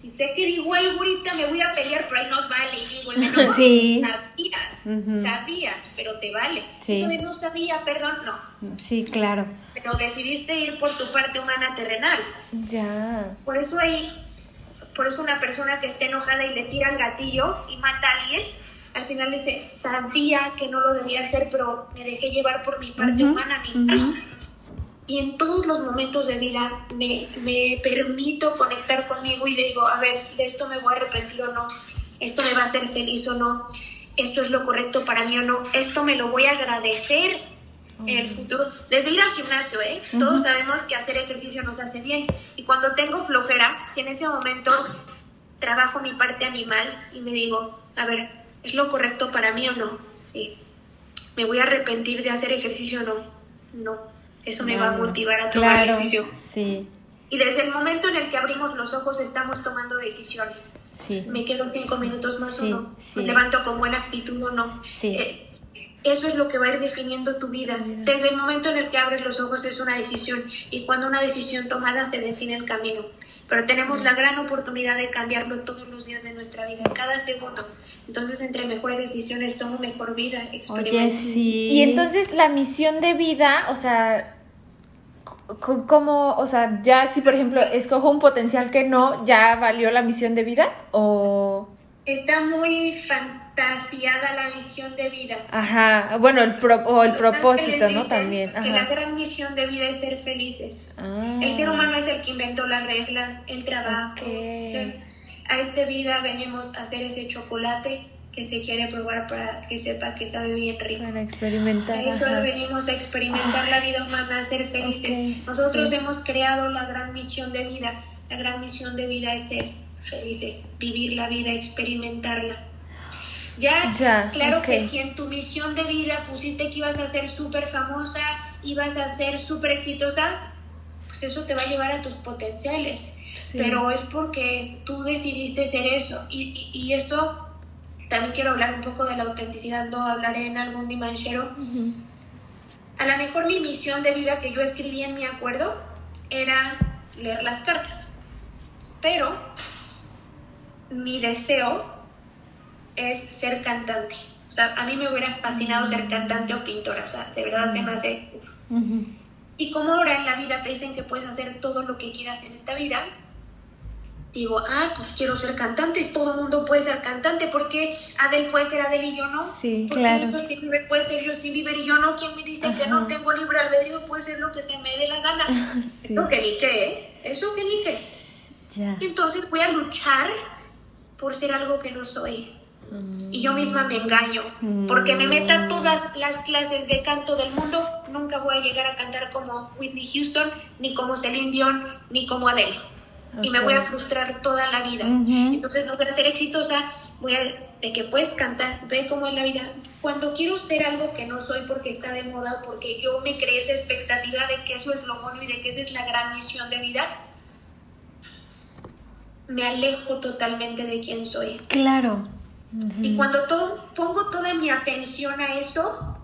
si sé que digo algo ahorita me voy a pelear, pero ahí nos vale, y digo, no, sí. sabías, sabías, pero te vale. Eso de no sabía, perdón, no. Sí, claro. Pero decidiste ir por tu parte humana terrenal. Ya. Por eso hay, por eso una persona que esté enojada y le tira el gatillo y mata a alguien, al final dice, sabía que no lo debía hacer, pero me dejé llevar por mi parte humana, mi y en todos los momentos de vida me, me permito conectar conmigo y digo, a ver, de esto me voy a arrepentir o no, esto me va a hacer feliz o no, esto es lo correcto para mí o no, esto me lo voy a agradecer en el futuro. Desde ir al gimnasio, ¿eh? Todos sabemos que hacer ejercicio nos hace bien. Y cuando tengo flojera, si en ese momento trabajo mi parte animal y me digo, a ver, ¿es lo correcto para mí o no? Sí. ¿Me voy a arrepentir de hacer ejercicio o no? No eso me va a motivar a tomar decisión. Sí. Y desde el momento en el que abrimos los ojos estamos tomando decisiones. Sí. Me quedo cinco minutos más o no. Me levanto con buena actitud o no. Sí. Eh, eso es lo que va a ir definiendo tu vida. Desde el momento en el que abres los ojos es una decisión y cuando una decisión tomada se define el camino. Pero tenemos la gran oportunidad de cambiarlo todos los días de nuestra vida, cada segundo. Entonces, entre mejores decisiones, tomo mejor vida, experimento. sí. Y entonces la misión de vida, o sea, ¿Cómo, o sea, ya si por ejemplo escojo un potencial que no, ya valió la misión de vida o... Está muy fantasiada la misión de vida. Ajá, bueno, el, o el propósito, ¿no? También. Que la gran misión de vida es ser felices. Ah. El ser humano es el que inventó las reglas, el trabajo. A esta vida venimos a hacer ese chocolate que se quiere probar para que sepa que sabe bien rico. Para experimentar. Eso venimos a experimentar la vida humana, a ser felices. Nosotros hemos creado la gran misión de vida. La gran misión de vida es ser felices, vivir la vida, experimentarla. Ya, ya claro que si en tu misión de vida pusiste que ibas a ser súper famosa, ibas a ser súper exitosa, pues eso te va a llevar a tus potenciales. Pero es porque tú decidiste ser eso. Y, y, y esto también quiero hablar un poco de la autenticidad, lo hablaré en algún dimanchero. A lo mejor mi misión de vida que yo escribí en mi acuerdo era leer las cartas, pero mi deseo es ser cantante. O sea, a mí me hubiera fascinado ser cantante o pintora, o sea, de verdad se me hace... Y como ahora en la vida te dicen que puedes hacer todo lo que quieras en esta vida, digo, ah, pues quiero ser cantante, todo el mundo puede ser cantante, ¿por qué Adele puede ser Adele y yo no? Sí, ¿Por claro. Justin Bieber puede ser Justin Bieber y yo no? ¿Quién me dice que no tengo libre albedrío? Puede ser lo que se me dé la gana. sí. Eso que ni qué, ¿eh? Eso que ni qué. Ya. Entonces voy a luchar por ser algo que no soy. Y yo misma me engaño, porque me meta todas las clases de canto del mundo, nunca voy a llegar a cantar como Whitney Houston, ni como Celine Dion, ni como Adele y me voy a frustrar toda la vida. Entonces no voy a ser exitosa, voy a, de que puedes cantar, ve cómo es la vida. Cuando quiero ser algo que no soy porque está de moda, porque yo me creé esa expectativa de que eso es lo bueno y de que esa es la gran misión de vida, me alejo totalmente de quién soy. Claro. Y cuando todo, pongo toda mi atención a eso,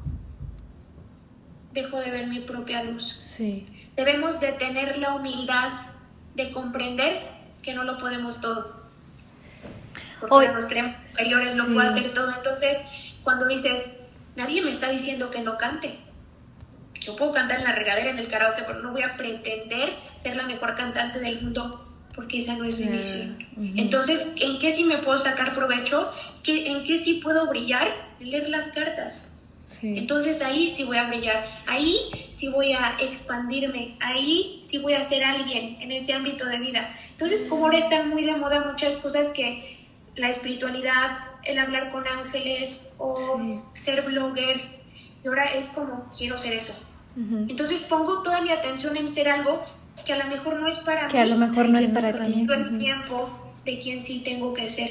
dejo de ver mi propia luz. Sí. Debemos de tener la humildad de comprender que no lo podemos todo. Porque Hoy, nos creemos superiores, no puedo hacer todo. Entonces, cuando dices, nadie me está diciendo que no cante. Yo puedo cantar en la regadera, en el karaoke, pero no voy a pretender ser la mejor cantante del mundo porque esa no es mi misión. Entonces, ¿en qué sí me puedo sacar provecho? ¿En qué sí puedo brillar? En leer las cartas. Entonces ahí sí voy a brillar, ahí sí voy a expandirme, ahí sí voy a ser alguien en ese ámbito de vida. Entonces como ahora están muy de moda muchas cosas que la espiritualidad, el hablar con ángeles o ser blogger, y ahora es como quiero ser eso. Entonces pongo toda mi atención en ser algo que a lo mejor no es para mí. Que a lo mejor no es para ti. el tiempo de quien sí tengo que ser.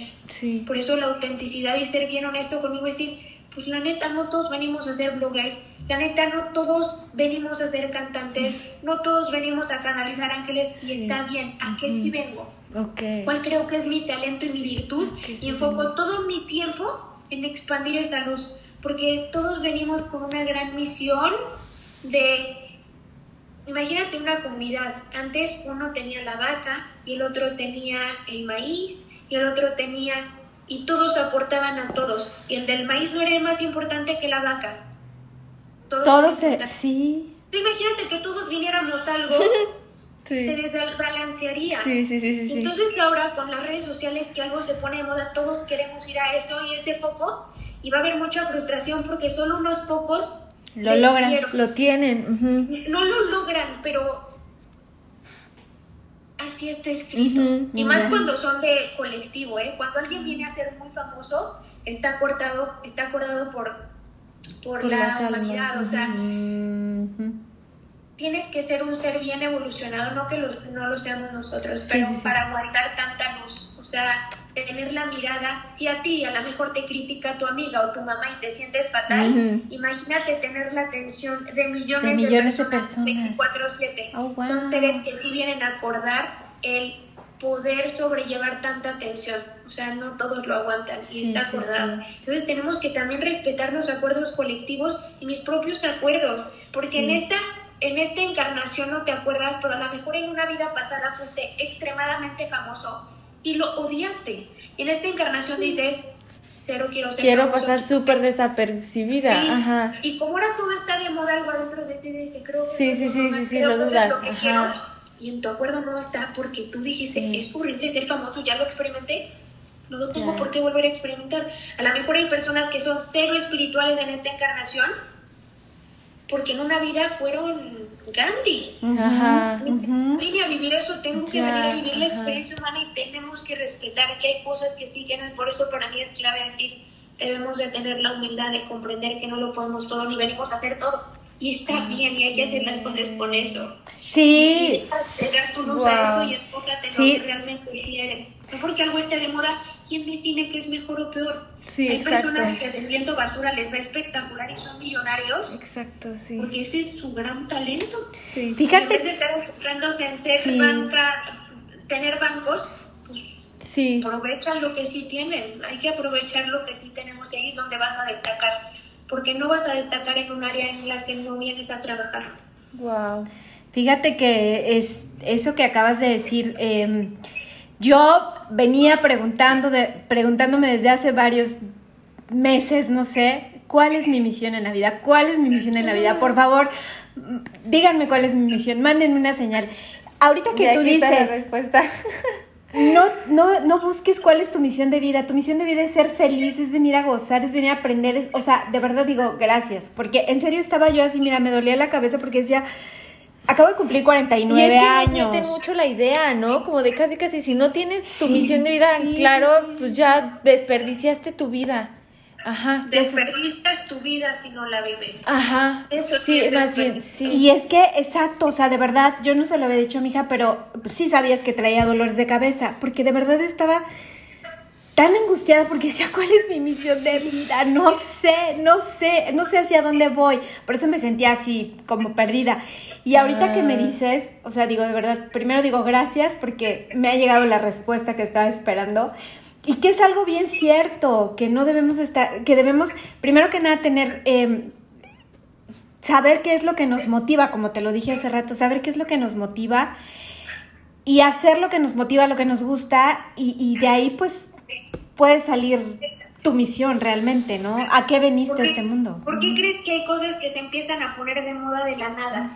Por eso la autenticidad y ser bien honesto conmigo es decir, pues la neta no todos venimos a ser bloggers, la neta no todos venimos a ser cantantes, no todos venimos a canalizar ángeles y está bien, ¿a qué sí vengo? Okay. ¿Cuál creo que es mi talento y mi virtud? y enfoco todo mi tiempo en expandir esa luz, porque todos venimos con una gran misión de Imagínate una comunidad. Antes uno tenía la vaca y el otro tenía el maíz y el otro tenía y todos aportaban a todos. Y el del maíz no era más importante que la vaca. Todos, sí. Imagínate que todos viniéramos algo, se desbalancearía. Sí, sí, sí, sí, Entonces ahora con las redes sociales que algo se pone de moda, todos queremos ir a eso y ese foco, y va a haber mucha frustración porque solo unos pocos Lo logran, lo tienen. No lo logran, pero así está escrito. y más cuando son de colectivo, ¿eh? Cuando alguien viene a ser muy famoso, está acordado, está acordado por, por, la humanidad. O sea, tienes que ser un ser bien evolucionado, no que no lo seamos nosotros, pero para aguantar tanta luz. O sea, tener la mirada, si a ti a lo mejor te critica tu amiga o tu mamá y te sientes fatal, imagínate tener la atención de millones de, millones de personas, 24/7. Son seres que sí vienen a acordar el poder sobrellevar tanta atención. O sea, no todos lo aguantan y está acordado. Entonces tenemos que también respetar los acuerdos colectivos y mis propios acuerdos, porque en esta en esta encarnación no te acuerdas, pero a lo mejor en una vida pasada fuiste extremadamente famoso y lo odiaste. Y en esta encarnación dices, cero quiero ser Quiero pasar súper desapercibida. Ajá. Y como ahora todo está de moda, algo adentro de ti dice, creo que... Sí, sí, sí, sí, sí, lo dudas. Ajá. y en tu acuerdo no está porque tú dijiste, es horrible ser famoso, ya lo experimenté, no lo tengo por qué volver a experimentar. A lo mejor hay personas que son cero espirituales en esta encarnación porque en una vida fueron Gandhi. Ajá. Vine a vivir eso, tengo que venir a vivir la experiencia humana y tenemos que respetar que hay cosas que sí tienen, por eso para mí es clave decir, debemos de tener la humildad de comprender que no lo podemos todo ni venimos a hacer todo. Y está bien, y hay que hacer las cosas con eso. Sí. Y tu luz a eso y enfócate en lo que realmente quieres. No porque algo esté de moda, ¿quién define que es mejor o peor? Sí, Hay personas que vendiendo basura les va espectacular y son millonarios. Exacto, sí. Porque ese es su gran talento. Sí. Fíjate. En vez de estar enfocándose en ser banca, tener bancos, pues sí. aprovechan lo que sí tienen. Hay que aprovechar lo que sí tenemos y ahí es donde vas a destacar. Porque no vas a destacar en un área en la que no vienes a trabajar. Wow. Fíjate que es eso que acabas de decir. Eh, yo venía preguntando de, preguntándome desde hace varios meses, no sé, cuál es mi misión en la vida, cuál es mi misión en la vida. Por favor, díganme cuál es mi misión, mándenme una señal. Ahorita que tú dices... respuesta. No, no, no busques cuál es tu misión de vida. Tu misión de vida es ser feliz, es venir a gozar, es venir a aprender. o sea, de verdad digo gracias. Porque en serio estaba yo así, mira, me dolía la cabeza porque decía, Acabo de cumplir 49 y es que años. Nos meten mucho la idea, ¿no? Como de casi casi si no tienes tu misión de vida claro, pues ya desperdiciaste tu vida. Ajá. Desperdicias tu vida si no la vives. Ajá. Eso sí, es más bien, sí. Y es que, exacto, o sea, de verdad, yo no se lo había dicho a mi hija, pero sí sabías que traía dolores de cabeza, porque de verdad estaba tan angustiada porque decía, ¿cuál es mi misión de vida? No sé, no sé, no sé hacia dónde voy. Por eso me sentía así, como perdida. Y ahorita que me ah. dices, o sea, digo, de verdad, primero digo gracias porque me ha llegado la respuesta que estaba esperando. Y que es algo bien cierto, que no debemos estar, que debemos, primero que nada, tener, em, saber qué es lo que nos motiva, como te lo dije hace rato, saber qué es lo que nos motiva y hacer lo que nos motiva, lo que nos gusta, y, y de ahí pues puede salir tu misión realmente, ¿no? ¿A qué veniste a este mundo? ¿Por qué crees que hay cosas que se empiezan a poner de moda de la nada?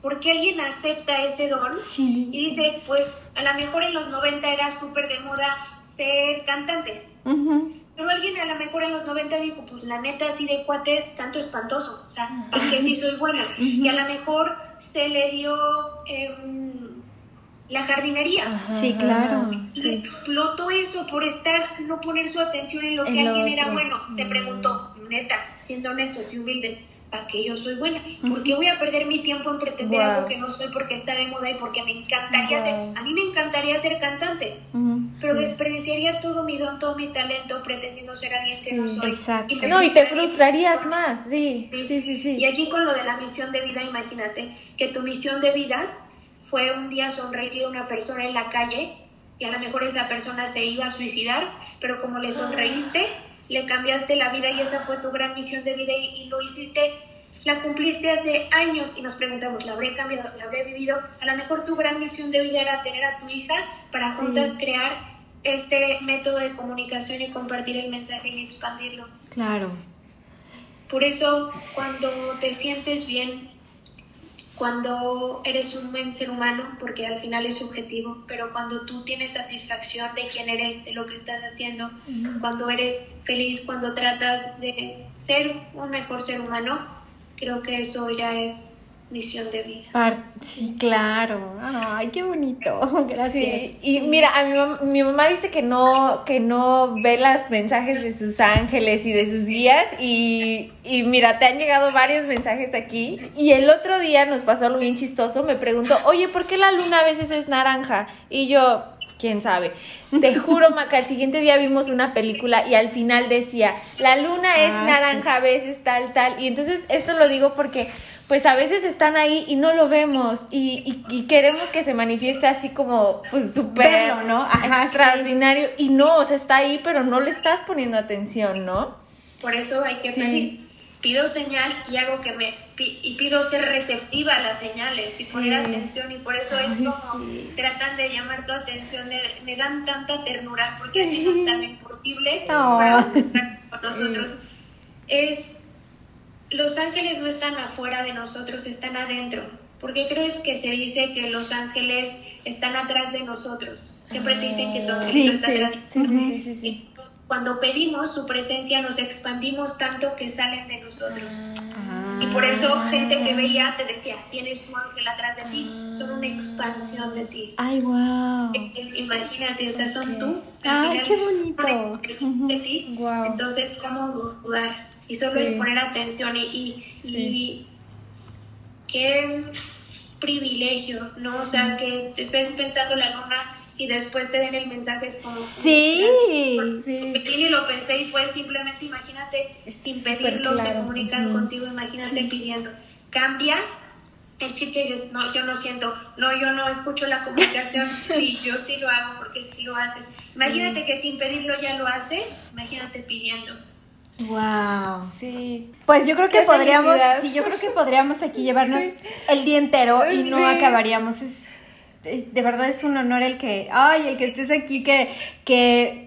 Porque alguien acepta ese don y dice, pues a lo mejor en los 90 era súper de moda ser cantantes. Pero alguien a lo mejor en los 90 dijo, pues la neta así de cuates, canto espantoso, o sea, porque sí soy buena. Y a lo mejor se le dio... Em, la jardinería. sí, claro. Y explotó eso por estar, no poner su atención en lo que alguien era bueno. Se preguntó, neta, siendo honestos y humildes, ¿para qué yo soy buena? ¿Por qué voy a perder mi tiempo en pretender algo que no soy porque está de moda y porque me encantaría ser? A mí me encantaría ser cantante, pero desperdiciaría todo mi don, todo mi talento pretendiendo ser alguien que no soy. Exacto. no, y te frustrarías más, sí, sí, sí, sí. Y aquí con lo de la misión de vida, imagínate que tu misión de vida fue un día sonreírle a una persona en la calle y a lo mejor esa persona se iba a suicidar, pero como le sonreíste, le cambiaste la vida y esa fue tu gran misión de vida y, lo hiciste, la cumpliste hace años y nos preguntamos, ¿la habré cambiado? ¿La habré vivido? A lo mejor tu gran misión de vida era tener a tu hija para juntas crear este método de comunicación y compartir el mensaje y expandirlo. Claro. Por eso, cuando te sientes bien cuando eres un buen ser humano, porque al final es subjetivo, pero cuando tú tienes satisfacción de quién eres, de lo que estás haciendo, cuando eres feliz, cuando tratas de ser un mejor ser humano, creo que eso ya es misión de vida. Sí, claro. Ay, qué bonito. Gracias. Sí. Y mira, a mi, mamá, mi mamá dice que no, que no ve los mensajes de sus ángeles y de sus guías. Y, y mira, te han llegado varios mensajes aquí. Y el otro día nos pasó algo bien chistoso. Me preguntó, oye, ¿por qué la luna a veces es naranja? Y yo, quién sabe. Te juro, Maca, el siguiente día vimos una película y al final decía, la luna es ah, naranja a veces, tal, tal. Y entonces esto lo digo porque pues a veces están ahí y no lo vemos y, y, queremos que se manifieste así como pues súper ¿no? extraordinario y no, o sea, está ahí pero no le estás poniendo atención, ¿no? Por eso hay que pedir pido señal y hago que me y pido ser receptiva a las señales y poner atención y por eso es como tratan de llamar tu atención me dan tanta ternura porque así no es tan imposible para nosotros. Es los ángeles no están afuera de nosotros están adentro ¿Por qué crees que se dice que los ángeles están atrás de nosotros? Siempre te dicen que todo sí, está atrás. Sí, sí, sí, sí, cuando pedimos su presencia nos expandimos tanto que salen de nosotros. Y por eso gente que veía te decía, tienes tu ángel atrás de ti, son una expansión de ti. Ay, wow. Imagínate, o sea, son tú. Ay, qué bonito. de ti. Entonces, ¿cómo dudar? Y solo es poner atención y, y, qué privilegio, ¿no? O sea, que estés pensando la luna y después te den el mensaje es como sí, sí. y lo pensé y fue simplemente imagínate sin pedirlo se comunican contigo imagínate pidiendo. Cambia el chip que dices no yo no siento no yo no escucho la comunicación y yo sí lo hago porque sí lo haces imagínate que sin pedirlo ya lo haces imagínate pidiendo. Wow. Sí. Pues yo creo que podríamos, sí, yo creo que podríamos aquí llevarnos el día entero y no acabaríamos. Es de verdad es un honor el que, ay, el que estés aquí, que, que,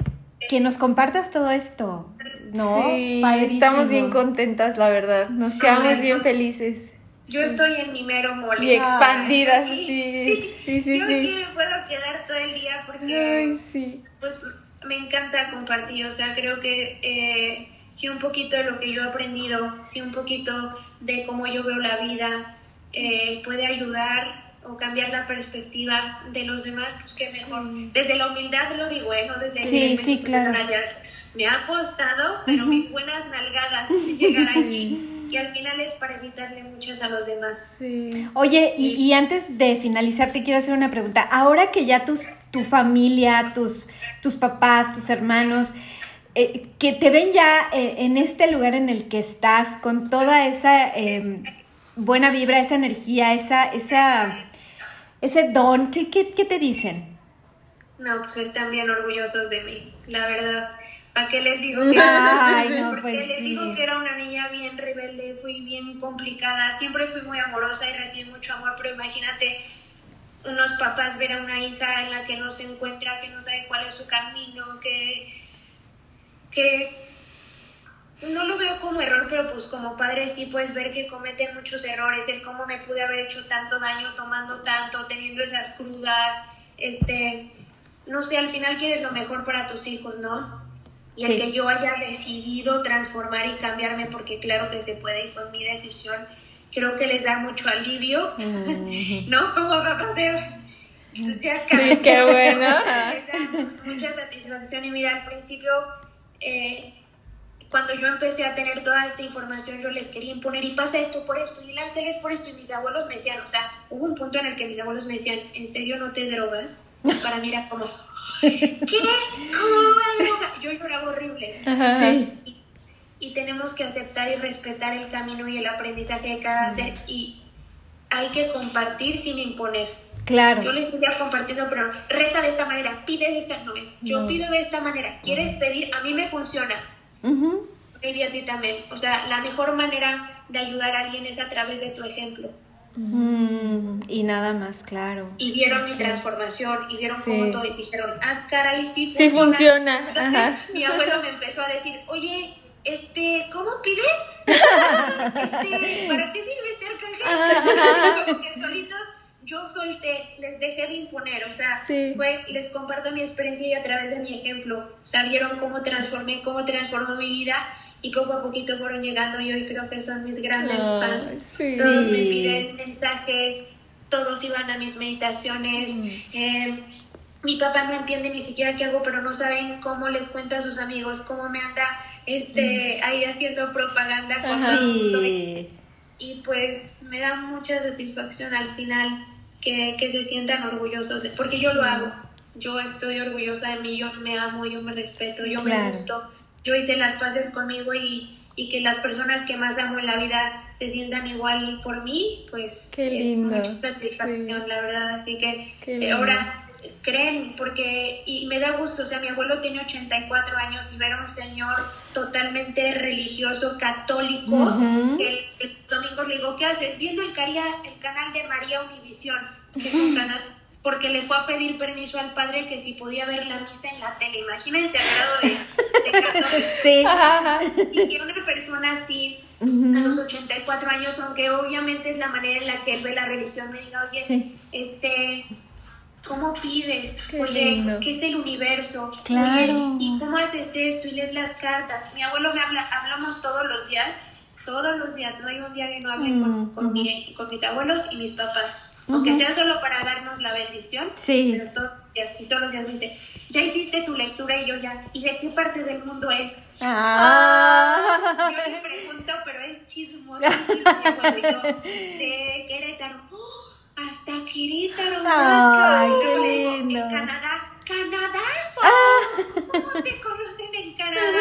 que nos compartas todo esto, ¿no? Sí, estamos bien contentas, la verdad, nos quedamos bien felices. Yo estoy en mi mero mole. Y expandidas, sí, sí, sí, yo sí. me puedo quedar todo el día porque sí. pues, me encanta compartir, o sea, creo que... Eh, si un poquito de lo que yo he aprendido, si un poquito de cómo yo veo la vida eh, puede ayudar o cambiar la perspectiva de los demás, pues que mejor. Desde la humildad lo digo, ¿eh? no desde sí, sí, claro. Me ha costado, pero mis buenas nalgadas llegar allí. Y al final es para evitarle muchas a los demás. Sí. Oye, y, y, antes de finalizar, te quiero hacer una pregunta. Ahora que ya tus, tu familia, tus, tus papás, tus hermanos, eh, que te ven ya eh, en este lugar en el que estás, con toda esa em, buena vibra, esa energía, esa, esa ese don, ¿qué, qué, qué te dicen? No, pues están bien orgullosos de mí, la verdad. ¿Para qué les digo que Ay, no, Porque pues les digo que era una niña bien rebelde, fui bien complicada, siempre fui muy amorosa y recibí mucho amor, pero imagínate unos papás ver a una hija en la que no se encuentra, que no sabe cuál es su camino, que, que no lo veo como error, pero pues como padre sí puedes ver que cometen muchos errores, el cómo me pude haber hecho tanto daño tomando tanto, teniendo esas crudas, este, no sé, al final quieres lo mejor para tus hijos, ¿no? Y el que yo haya decidido transformar y cambiarme, porque claro que se puede y fue mi decisión, creo que les da mucho alivio, ¿no? Como papá de... Sí, qué bueno. mucha satisfacción y mira, al principio... Eh, cuando yo empecé a tener toda esta información, yo les quería imponer y pasa esto por esto y el ángel es por esto. Y mis abuelos me decían, o sea, hubo un punto en el que mis abuelos me decían, ¿en serio no te drogas? para mí era como, ¿qué? ¿Cómo me droga? Yo lloraba horrible. Sí. Y, tenemos que aceptar y respetar el camino y el aprendizaje de cada ser y hay que compartir sin imponer. Claro. Yo les decía compartiendo, pero reza de esta manera, pide de esta, no es, yo pido de esta manera, quieres pedir, a mí me funciona Uh a ti también. O sea, la mejor manera de ayudar a alguien es a través de tu ejemplo. Mm, y nada más, claro. Y vieron mi transformación y vieron cómo todo y dijeron, ah, caray, sí funciona. Sí funciona. mi abuelo me empezó a decir, oye, este, ¿cómo pides? este, ¿Para qué sirve este arcángel? Porque solitos yo solté, les dejé de imponer, o sea, fue, les comparto mi experiencia y a través de mi ejemplo, o sea, vieron cómo transformé, cómo transformó mi vida y poco a poquito fueron llegando y hoy creo que son mis grandes fans. Todos me piden mensajes, todos iban a mis meditaciones. Mm. Eh, mi papá no entiende ni siquiera qué hago, pero no saben cómo les cuenta a sus amigos, cómo me anda este, mm. ahí haciendo propaganda con y, y pues me da mucha satisfacción al final que, que, se sientan orgullosos, porque yo lo hago. Yo estoy orgullosa de mí, yo me amo, yo me respeto, yo me gusto. Yo hice las paces conmigo y, y, que las personas que más amo en la vida se sientan igual por mí, pues Qué es mucha satisfacción, la verdad. Así que eh, ahora creen, porque, y me da gusto, o sea, mi abuelo tiene 84 años y ver a un señor totalmente religioso, católico, el, domingo le digo, ¿qué haces? Viendo el, el canal de María Univisión, que es un canal, porque le fue a pedir permiso al padre que si podía ver la misa en la tele, imagínense al grado de, de católico. Sí. Y que una persona así, a los 84 años, aunque obviamente es la manera en la que él ve la religión, me diga, oye, este ¿Cómo pides? Oye, ¿qué es el universo? Claro. ¿y cómo haces esto? Y lees las cartas. Mi abuelo me habla, hablamos todos los días, todos los días. No hay un día que no hable con, con, mis abuelos y mis papás. Aunque sea solo para darnos la bendición. Sí. Pero todos los días, y todos los días dice, ya hiciste tu lectura y yo ya. ¿Y de qué parte del mundo es? Ah. yo le pregunto, pero es chismosísimo. de Querétaro. ¡Oh! Hasta Querétaro, Ay, qué lindo. En Canadá, ¿Canadá? Ah. ¿Cómo te conocen en Canadá?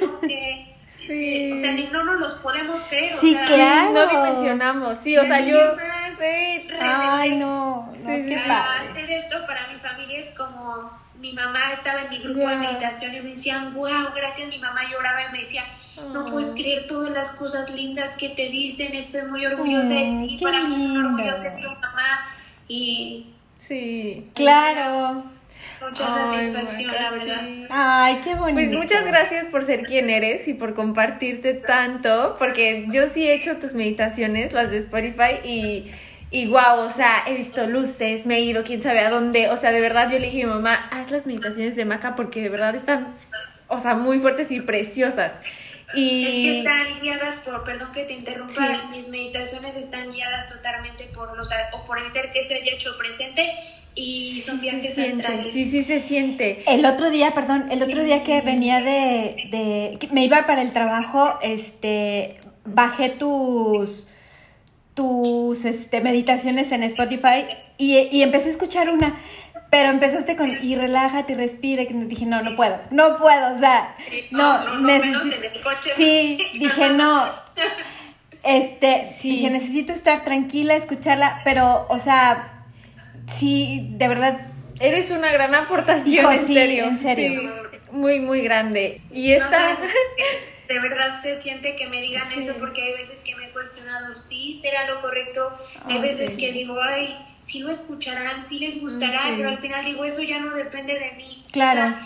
O sea, sí. o sea, ni no nos los podemos creer. Sí, o sea, claro. No dimensionamos, sí, o sea, yo... Sí, ay, no, no qué Hacer esto para mi familia es como mi mamá estaba en mi grupo de meditación y me decían, wow, gracias, mi mamá lloraba y me decía, no puedes creer todas las cosas lindas que te dicen, estoy muy orgullosa de ti, para mí es un orgullo ser tu mamá y... Sí. Claro. Mucha satisfacción, la verdad. Ay, qué bonito. Pues muchas gracias por ser quien eres y por compartirte tanto, porque yo sí he hecho tus meditaciones, las de Spotify, y y wow, o sea, he visto luces, me he ido quién sabe a dónde. O sea, de verdad yo le dije a mi mamá, haz las meditaciones de Maca porque de verdad están, o sea, muy fuertes y preciosas. Y... Es que están guiadas por, perdón que te interrumpa, mis meditaciones están guiadas totalmente por los, o por el ser que se haya hecho presente y son viajes se siente, Sí, sí se siente. El otro día, perdón, el otro día que venía de, de, me iba para el trabajo, este, bajé tus tus este, meditaciones en Spotify y, y, empecé a escuchar una, pero empezaste con y relájate y respire, que dije, no, no puedo, no puedo, o sea, no, necesito... Sí, dije, no. Este, sí. dije, necesito estar tranquila, escucharla, pero, o sea, sí, de verdad... Eres una gran aportación, en serio. En serio. muy, muy grande. Y esta... de verdad se siente que me digan eso porque hay veces que me he cuestionado, sí, será lo correcto, hay ah, veces que digo, ay, sí lo escucharán, sí les gustará, pero al final digo, eso ya no depende de mí. Claro.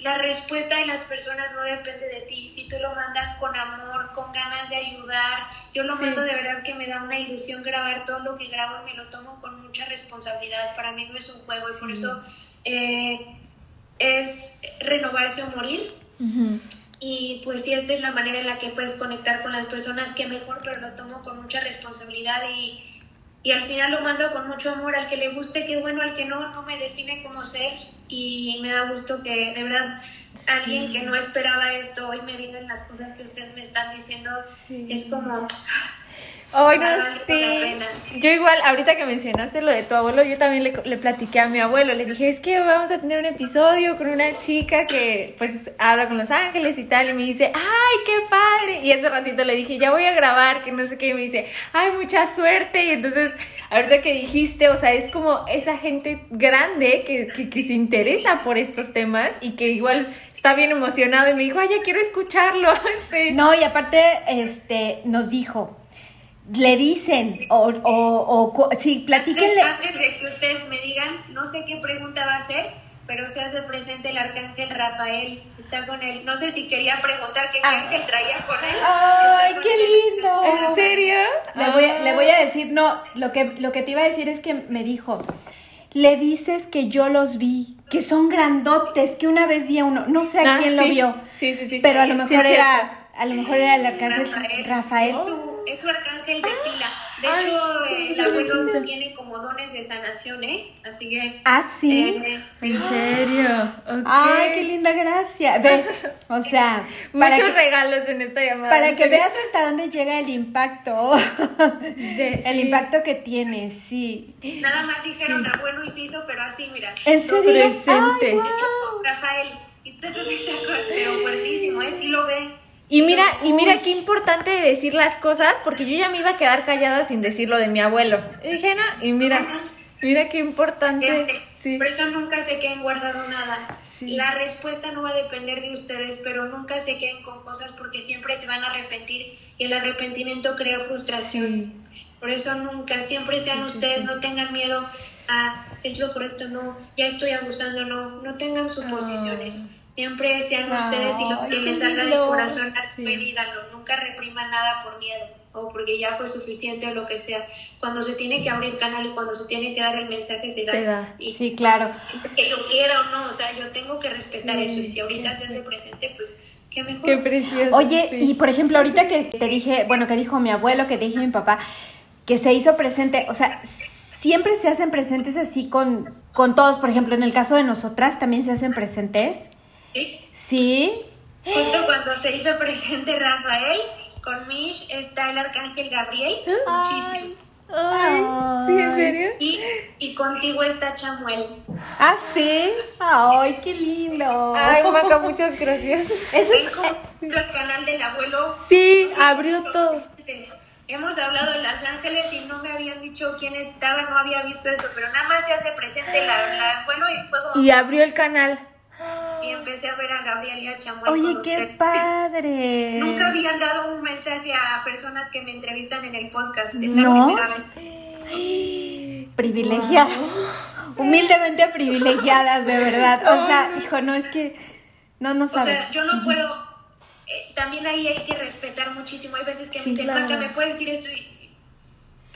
la respuesta de las personas no depende de ti. Si tú lo mandas con amor, con ganas de ayudar, yo lo mando de verdad que me da una ilusión grabar todo lo que grabo y me lo tomo con mucha responsabilidad. Para mí no es un juego y por eso eh, es renovarse o morir. Y pues si esta es la manera en la que puedes conectar con las personas, que mejor, pero lo tomo con mucha responsabilidad y, y al final lo mando con mucho amor. Al que le guste, qué bueno, al que no, no me define como ser. Y me da gusto que de verdad alguien que no esperaba esto hoy me digan las cosas que ustedes me están diciendo. Es como Ay, no, sí. Yo igual, ahorita que mencionaste lo de tu abuelo, yo también le, le, platiqué a mi abuelo. Le dije, es que vamos a tener un episodio con una chica que pues habla con los ángeles y tal. Y me dice, ay, qué padre. Y ese ratito le dije, ya voy a grabar, que no sé qué. Y me dice, ay, mucha suerte. Y entonces, ahorita que dijiste, o sea, es como esa gente grande que, que, que se interesa por estos temas y que igual está bien emocionado. Y me dijo, ay, ya quiero escucharlo. sí. No, y aparte, este, nos dijo le dicen o, o, o sí, platíquenle. Antes de que ustedes me digan, no sé qué pregunta va a ser, pero se hace presente el arcángel Rafael, está con él. No sé si quería preguntar qué ah. ángel traía con él. ¡Ay, qué lindo! ¿En serio? Le, voy a, le voy a decir, no, lo que, lo que te iba a decir es que me dijo, le dices que yo los vi, que son grandotes, que una vez vi a uno, no sé a ah, quién lo vio. Sí, sí, sí. Pero a lo mejor era a lo mejor era el arcángel Rafael. Es su arcángel de pila. De hecho, el abuelo tiene como dones de sanación, ¿eh? Así que. Ah, sí. Eh, ¿En serio? Ay, qué linda gracia. Ve, o sea. Muchos regalos en esta llamada. Para que veas hasta dónde llega el impacto. el impacto que tiene, sí. Nada más dijeron abuelo y se hizo, pero así, mira. En serio. Presente. Rafael. Y te pero fuertísimo, ¿eh? Sí lo ve. Y mira, y mira qué importante decir las cosas, porque yo ya me iba a quedar callada sin decir lo de mi abuelo. Y dije, no, y mira, mira qué importante. Sí. Por eso nunca se queden guardado nada. La respuesta no va a depender de ustedes, pero nunca se queden con cosas porque siempre se van a arrepentir y el arrepentimiento crea frustración. Por eso nunca, siempre sean ustedes, no tengan miedo a es lo correcto, no, ya estoy abusando, no, no tengan suposiciones. Siempre sean ustedes y lo que les salga del corazón, sí. díganlo. Nunca repriman nada por miedo o porque ya fue suficiente o lo que sea. Cuando se tiene que abrir canal y cuando se tiene que dar el mensaje, se da. sí, claro. Que yo quiera o no, o sea, yo tengo que respetar eso. Y si ahorita se hace presente, pues qué mejor. Qué precioso. Oye, y por ejemplo, ahorita que te dije, bueno, que dijo mi abuelo, que te dije mi papá, que se hizo presente, o sea, siempre se hacen presentes así con, con todos. Por ejemplo, en el caso de nosotras también se hacen presentes. ¿Sí? Sí. Justo cuando se hizo presente Rafael, con Mish está el arcángel Gabriel. Muchísimo. Ay, ¿sí, en serio? Y, y contigo está Chamuel. Ah, sí. Ay, qué lindo. Ay, Maca, muchas gracias. Eso es el canal del abuelo. Sí, abrió todo. Hemos hablado de Los Ángeles y no me habían dicho quién estaba, no había visto eso, pero nada más se hace presente el abuelo y fue como... Y abrió el canal y empecé a ver a Gabriel y a Chamuel. Oye, qué padre. Nunca habían dado un mensaje a personas que me entrevistan en el podcast. Es la ¿No? primera vez. Privilegiadas. Humildemente privilegiadas, de verdad. O sea, hijo, no es que. No, no sabes. O sea, yo no puedo. Eh, también ahí hay que respetar muchísimo. Hay veces que me dicen, claro. ¿me puedes decir esto? Y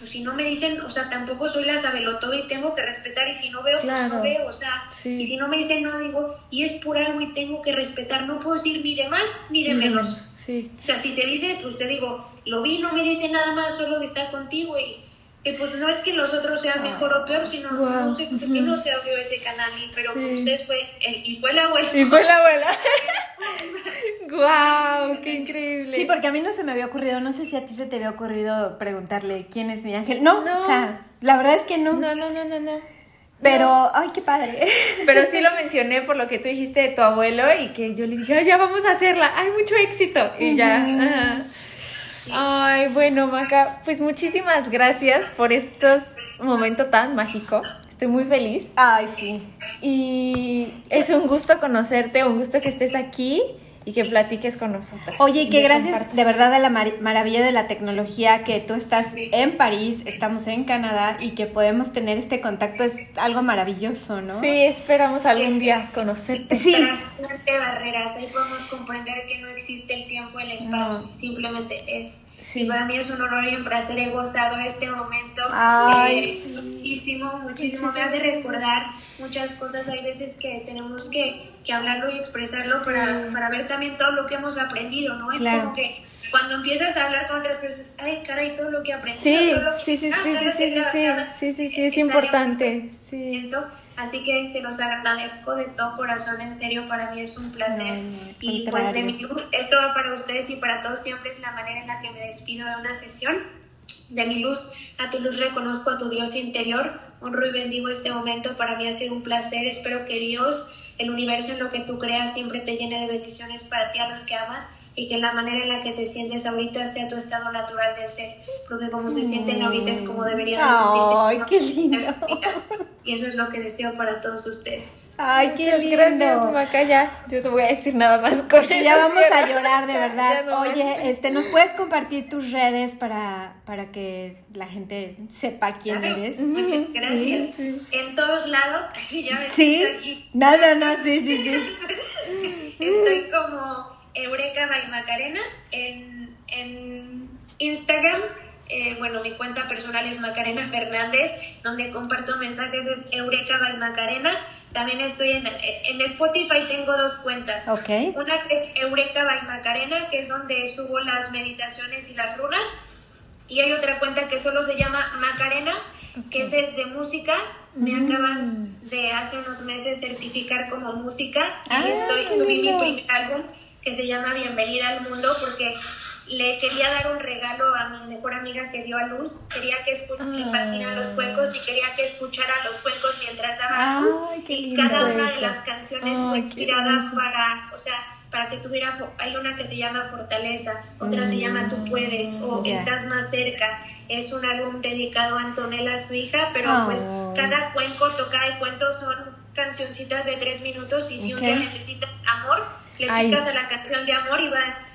pues si no me dicen, o sea, tampoco soy la sabelotodo y tengo que respetar y si no veo, pues no veo, o sea, y si no me dicen no, digo, y es por algo y tengo que respetar, no puedo decir ni de más ni de menos. Sí. O sea, si se dice, pues te digo, lo vi, no me dice nada más, solo que está contigo y pues no es que los otros sean mejor o peor, sino no sé por qué no se abrió ese canal, pero sí. usted fue, el, y fue la abuela. Y fue la abuela. ¡Guau! ¡Qué increíble! Sí, porque a mí no se me había ocurrido, no sé si a ti se te había ocurrido preguntarle quién es mi ángel. No, no. o sea, la verdad es que no. No, no, no, no, no. Pero, ay, qué padre. Pero sí lo mencioné por lo que tú dijiste de tu abuelo y que yo le dije, ay, ya vamos a hacerla, hay mucho éxito. Y ya. Ay, bueno, Maca, pues muchísimas gracias por este momento tan mágico. Estoy muy feliz. Ay, sí. Y es un gusto conocerte, un gusto que estés aquí y que platiques con nosotros. Oye, y que gracias de verdad a la maravilla de la tecnología que tú estás en París, estamos en Canadá y que podemos tener este contacto es algo maravilloso, ¿no? Sí, esperamos algún día conocerte. Sí. barreras, ahí podemos comprender que no existe el tiempo y el espacio, simplemente es. Sí. para mí es un honor y un placer, he gozado este momento. Ay. Eh, muchísimo, muchísimo. Me hace recordar muchas cosas. Hay veces que tenemos que, que hablarlo y expresarlo para, para, ver también todo lo que hemos aprendido, ¿no? Es como que cuando empiezas a hablar con otras personas, ay, caray, todo lo que aprendí. Sí, sí, sí, sí, sí, sí, sí, sí, sí, es importante. Sí. Así que se los agradezco de todo corazón, en serio, para mí es un placer. y pues de mi luz, esto va para ustedes y para todos siempre es la manera en la que me despido de una sesión. De mi luz, a tu luz reconozco a tu Dios interior, honro y bendigo este momento, para mí ha sido un placer, espero que Dios, el universo en lo que tú creas, siempre te llene de bendiciones para ti, a los que amas, y que la manera en la que te sientes ahorita sea tu estado natural del ser, porque como se sienten ahorita es como deberían de sentirse. ¡Ay, qué lindo! y eso es lo que deseo para todos ustedes. Ay, qué Muchas lindo. gracias, Maca, ya. Yo no voy a decir nada más con eso, ya vamos a llorar, de verdad. no. Oye, este, ¿nos puedes compartir tus redes para, para que la gente sepa quién Claro. eres? Muchas gracias. sí. En todos lados, sí, ya ven, Sí. estoy aquí. No, no, no, sí, sí, sí. Estoy como Eureka by Macarena en, en Instagram. eh, bueno, mi cuenta personal es Macarena Fernández, donde comparto mensajes es Eureka by Macarena. También estoy en, en Spotify, tengo dos cuentas. Ok. Una que es Eureka by Macarena, que es donde subo las meditaciones y las runas. Y hay otra cuenta que solo se llama Macarena, que esa es de música. Me Mm. acaban de hace unos meses certificar como música. Y Ah, estoy, qué subí mi lindo. primer álbum que se llama Bienvenida al Mundo porque le quería dar un regalo a mi mejor amiga que dio a luz. Quería que le fascinan los cuencos y quería que escuchara los cuencos mientras daba a luz. Ay, qué Y lindo cada una de las canciones Ay, fue inspirada para, o sea, para que tuviera, hay una que se llama Fortaleza, otra se llama Tú Puedes o. Estás Más Cerca. Es un álbum dedicado a Antonella, su hija, pero Oh. pues cada cuenco, toca de cuento son cancioncitas de tres minutos y si Ok. un día necesitas amor, le Ay. picas a la canción de amor y va a...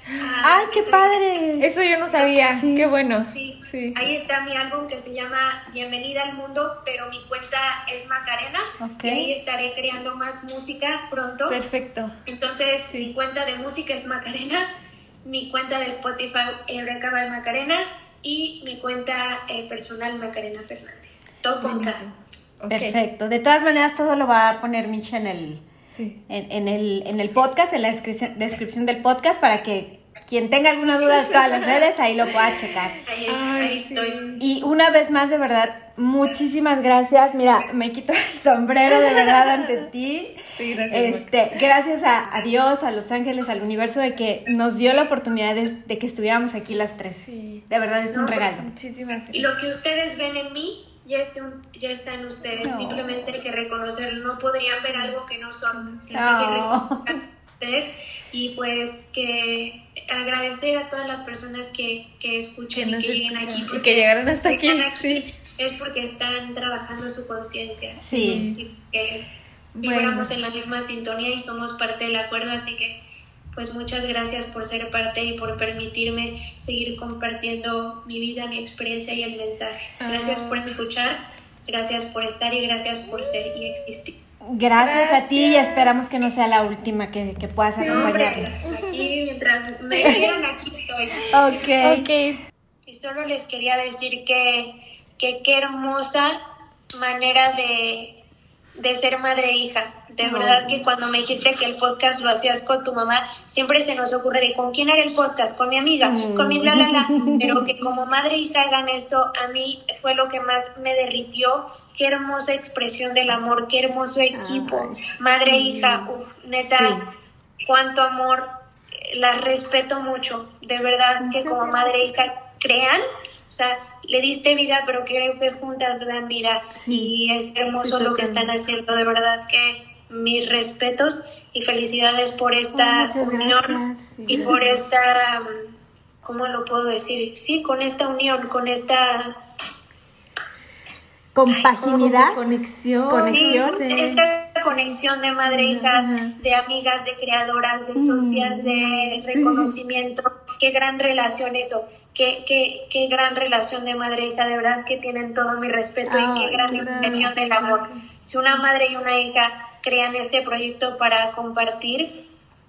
¡Ay, qué padre! Eso yo no sabía. Sí. Qué bueno. Sí. Sí. Ahí está mi álbum que se llama Bienvenida al Mundo, pero mi cuenta es Macarena. Ok. Y ahí estaré creando más música pronto. Perfecto. Entonces, Sí. mi cuenta de música es Macarena, mi cuenta de Spotify Eureka by Macarena y mi cuenta eh, personal Macarena Fernández. Todo con. Perfecto. De todas maneras, todo lo va a poner Micha en el, Sí. en, en el, en el podcast, en la descripción, descripción del podcast, para que quien tenga alguna duda de todas las redes, ahí lo pueda checar. Ahí, estoy. Y una vez más, de verdad, muchísimas gracias. Mira, me quito el sombrero de verdad ante ti. Sí, gracias, Este, gracias a, a Dios, a los ángeles, al universo, de que nos dio la oportunidad de, de que estuviéramos aquí las tres. Sí. De verdad, es un regalo. Muchísimas Y gracias. lo que ustedes ven en mí ya está, ya está en ustedes. No. Simplemente hay que reconocerlo. No podrían ver algo que no son. Así que ustedes. Y pues que agradecer a todas las personas que, que Que escuchen nos y que lleguen aquí. y que llegaron hasta aquí. aquí Sí. Es porque están trabajando su conciencia. Sí. Y que Bueno. vibramos en la misma sintonía y somos parte del acuerdo. Así que pues muchas gracias por ser parte y por permitirme seguir compartiendo mi vida, mi experiencia y el mensaje. Gracias por escuchar, gracias por estar y gracias por ser y existir. Gracias, a ti y esperamos que no sea la última que, que puedas acompañarnos. aquí mientras me quieran, aquí estoy. Ok. Ok. Y solo les quería decir que, que qué hermosa manera de, de ser madre e hija. De verdad que cuando me dijiste que el podcast lo hacías con tu mamá, siempre se nos ocurre de con quién haré el podcast, con mi amiga, con mi bla bla bla. Pero que como madre e hija hagan esto, a mí fue lo que más me derritió. Qué hermosa expresión del amor, qué hermoso equipo. Madre e hija, uf, neta, Sí. cuánto amor, eh, las respeto mucho, de verdad que como madre e hija crean, o sea, le diste vida, pero creo que juntas dan vida y es hermoso Sí, lo que están haciendo, de verdad que mis respetos y felicidades por esta Oh, unión y por esta, ¿cómo lo puedo decir? Sí, con esta unión, con esta Compaginidad. Conexión. Conexión. Sí, Sí. esta conexión de madre e hija, de amigas, de creadoras, de socias, de reconocimiento. Qué gran relación eso. Qué, qué, qué gran relación de madre e hija. De verdad que tienen todo mi respeto y qué gran expresión del amor. Si una madre y una hija crean este proyecto para compartir,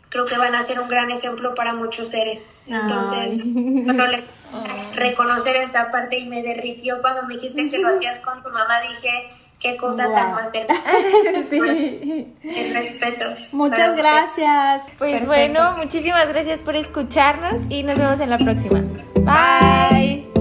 creo que van a ser un gran ejemplo para muchos seres. Entonces, les reconocer esa parte y me derritió cuando me dijiste que lo hacías con tu mamá. Dije, qué cosa tan más hermosa. Sí. Mis respetos. Muchas usted. gracias. Pues Perfecto. bueno, muchísimas gracias por escucharnos y nos vemos en la próxima. Bye.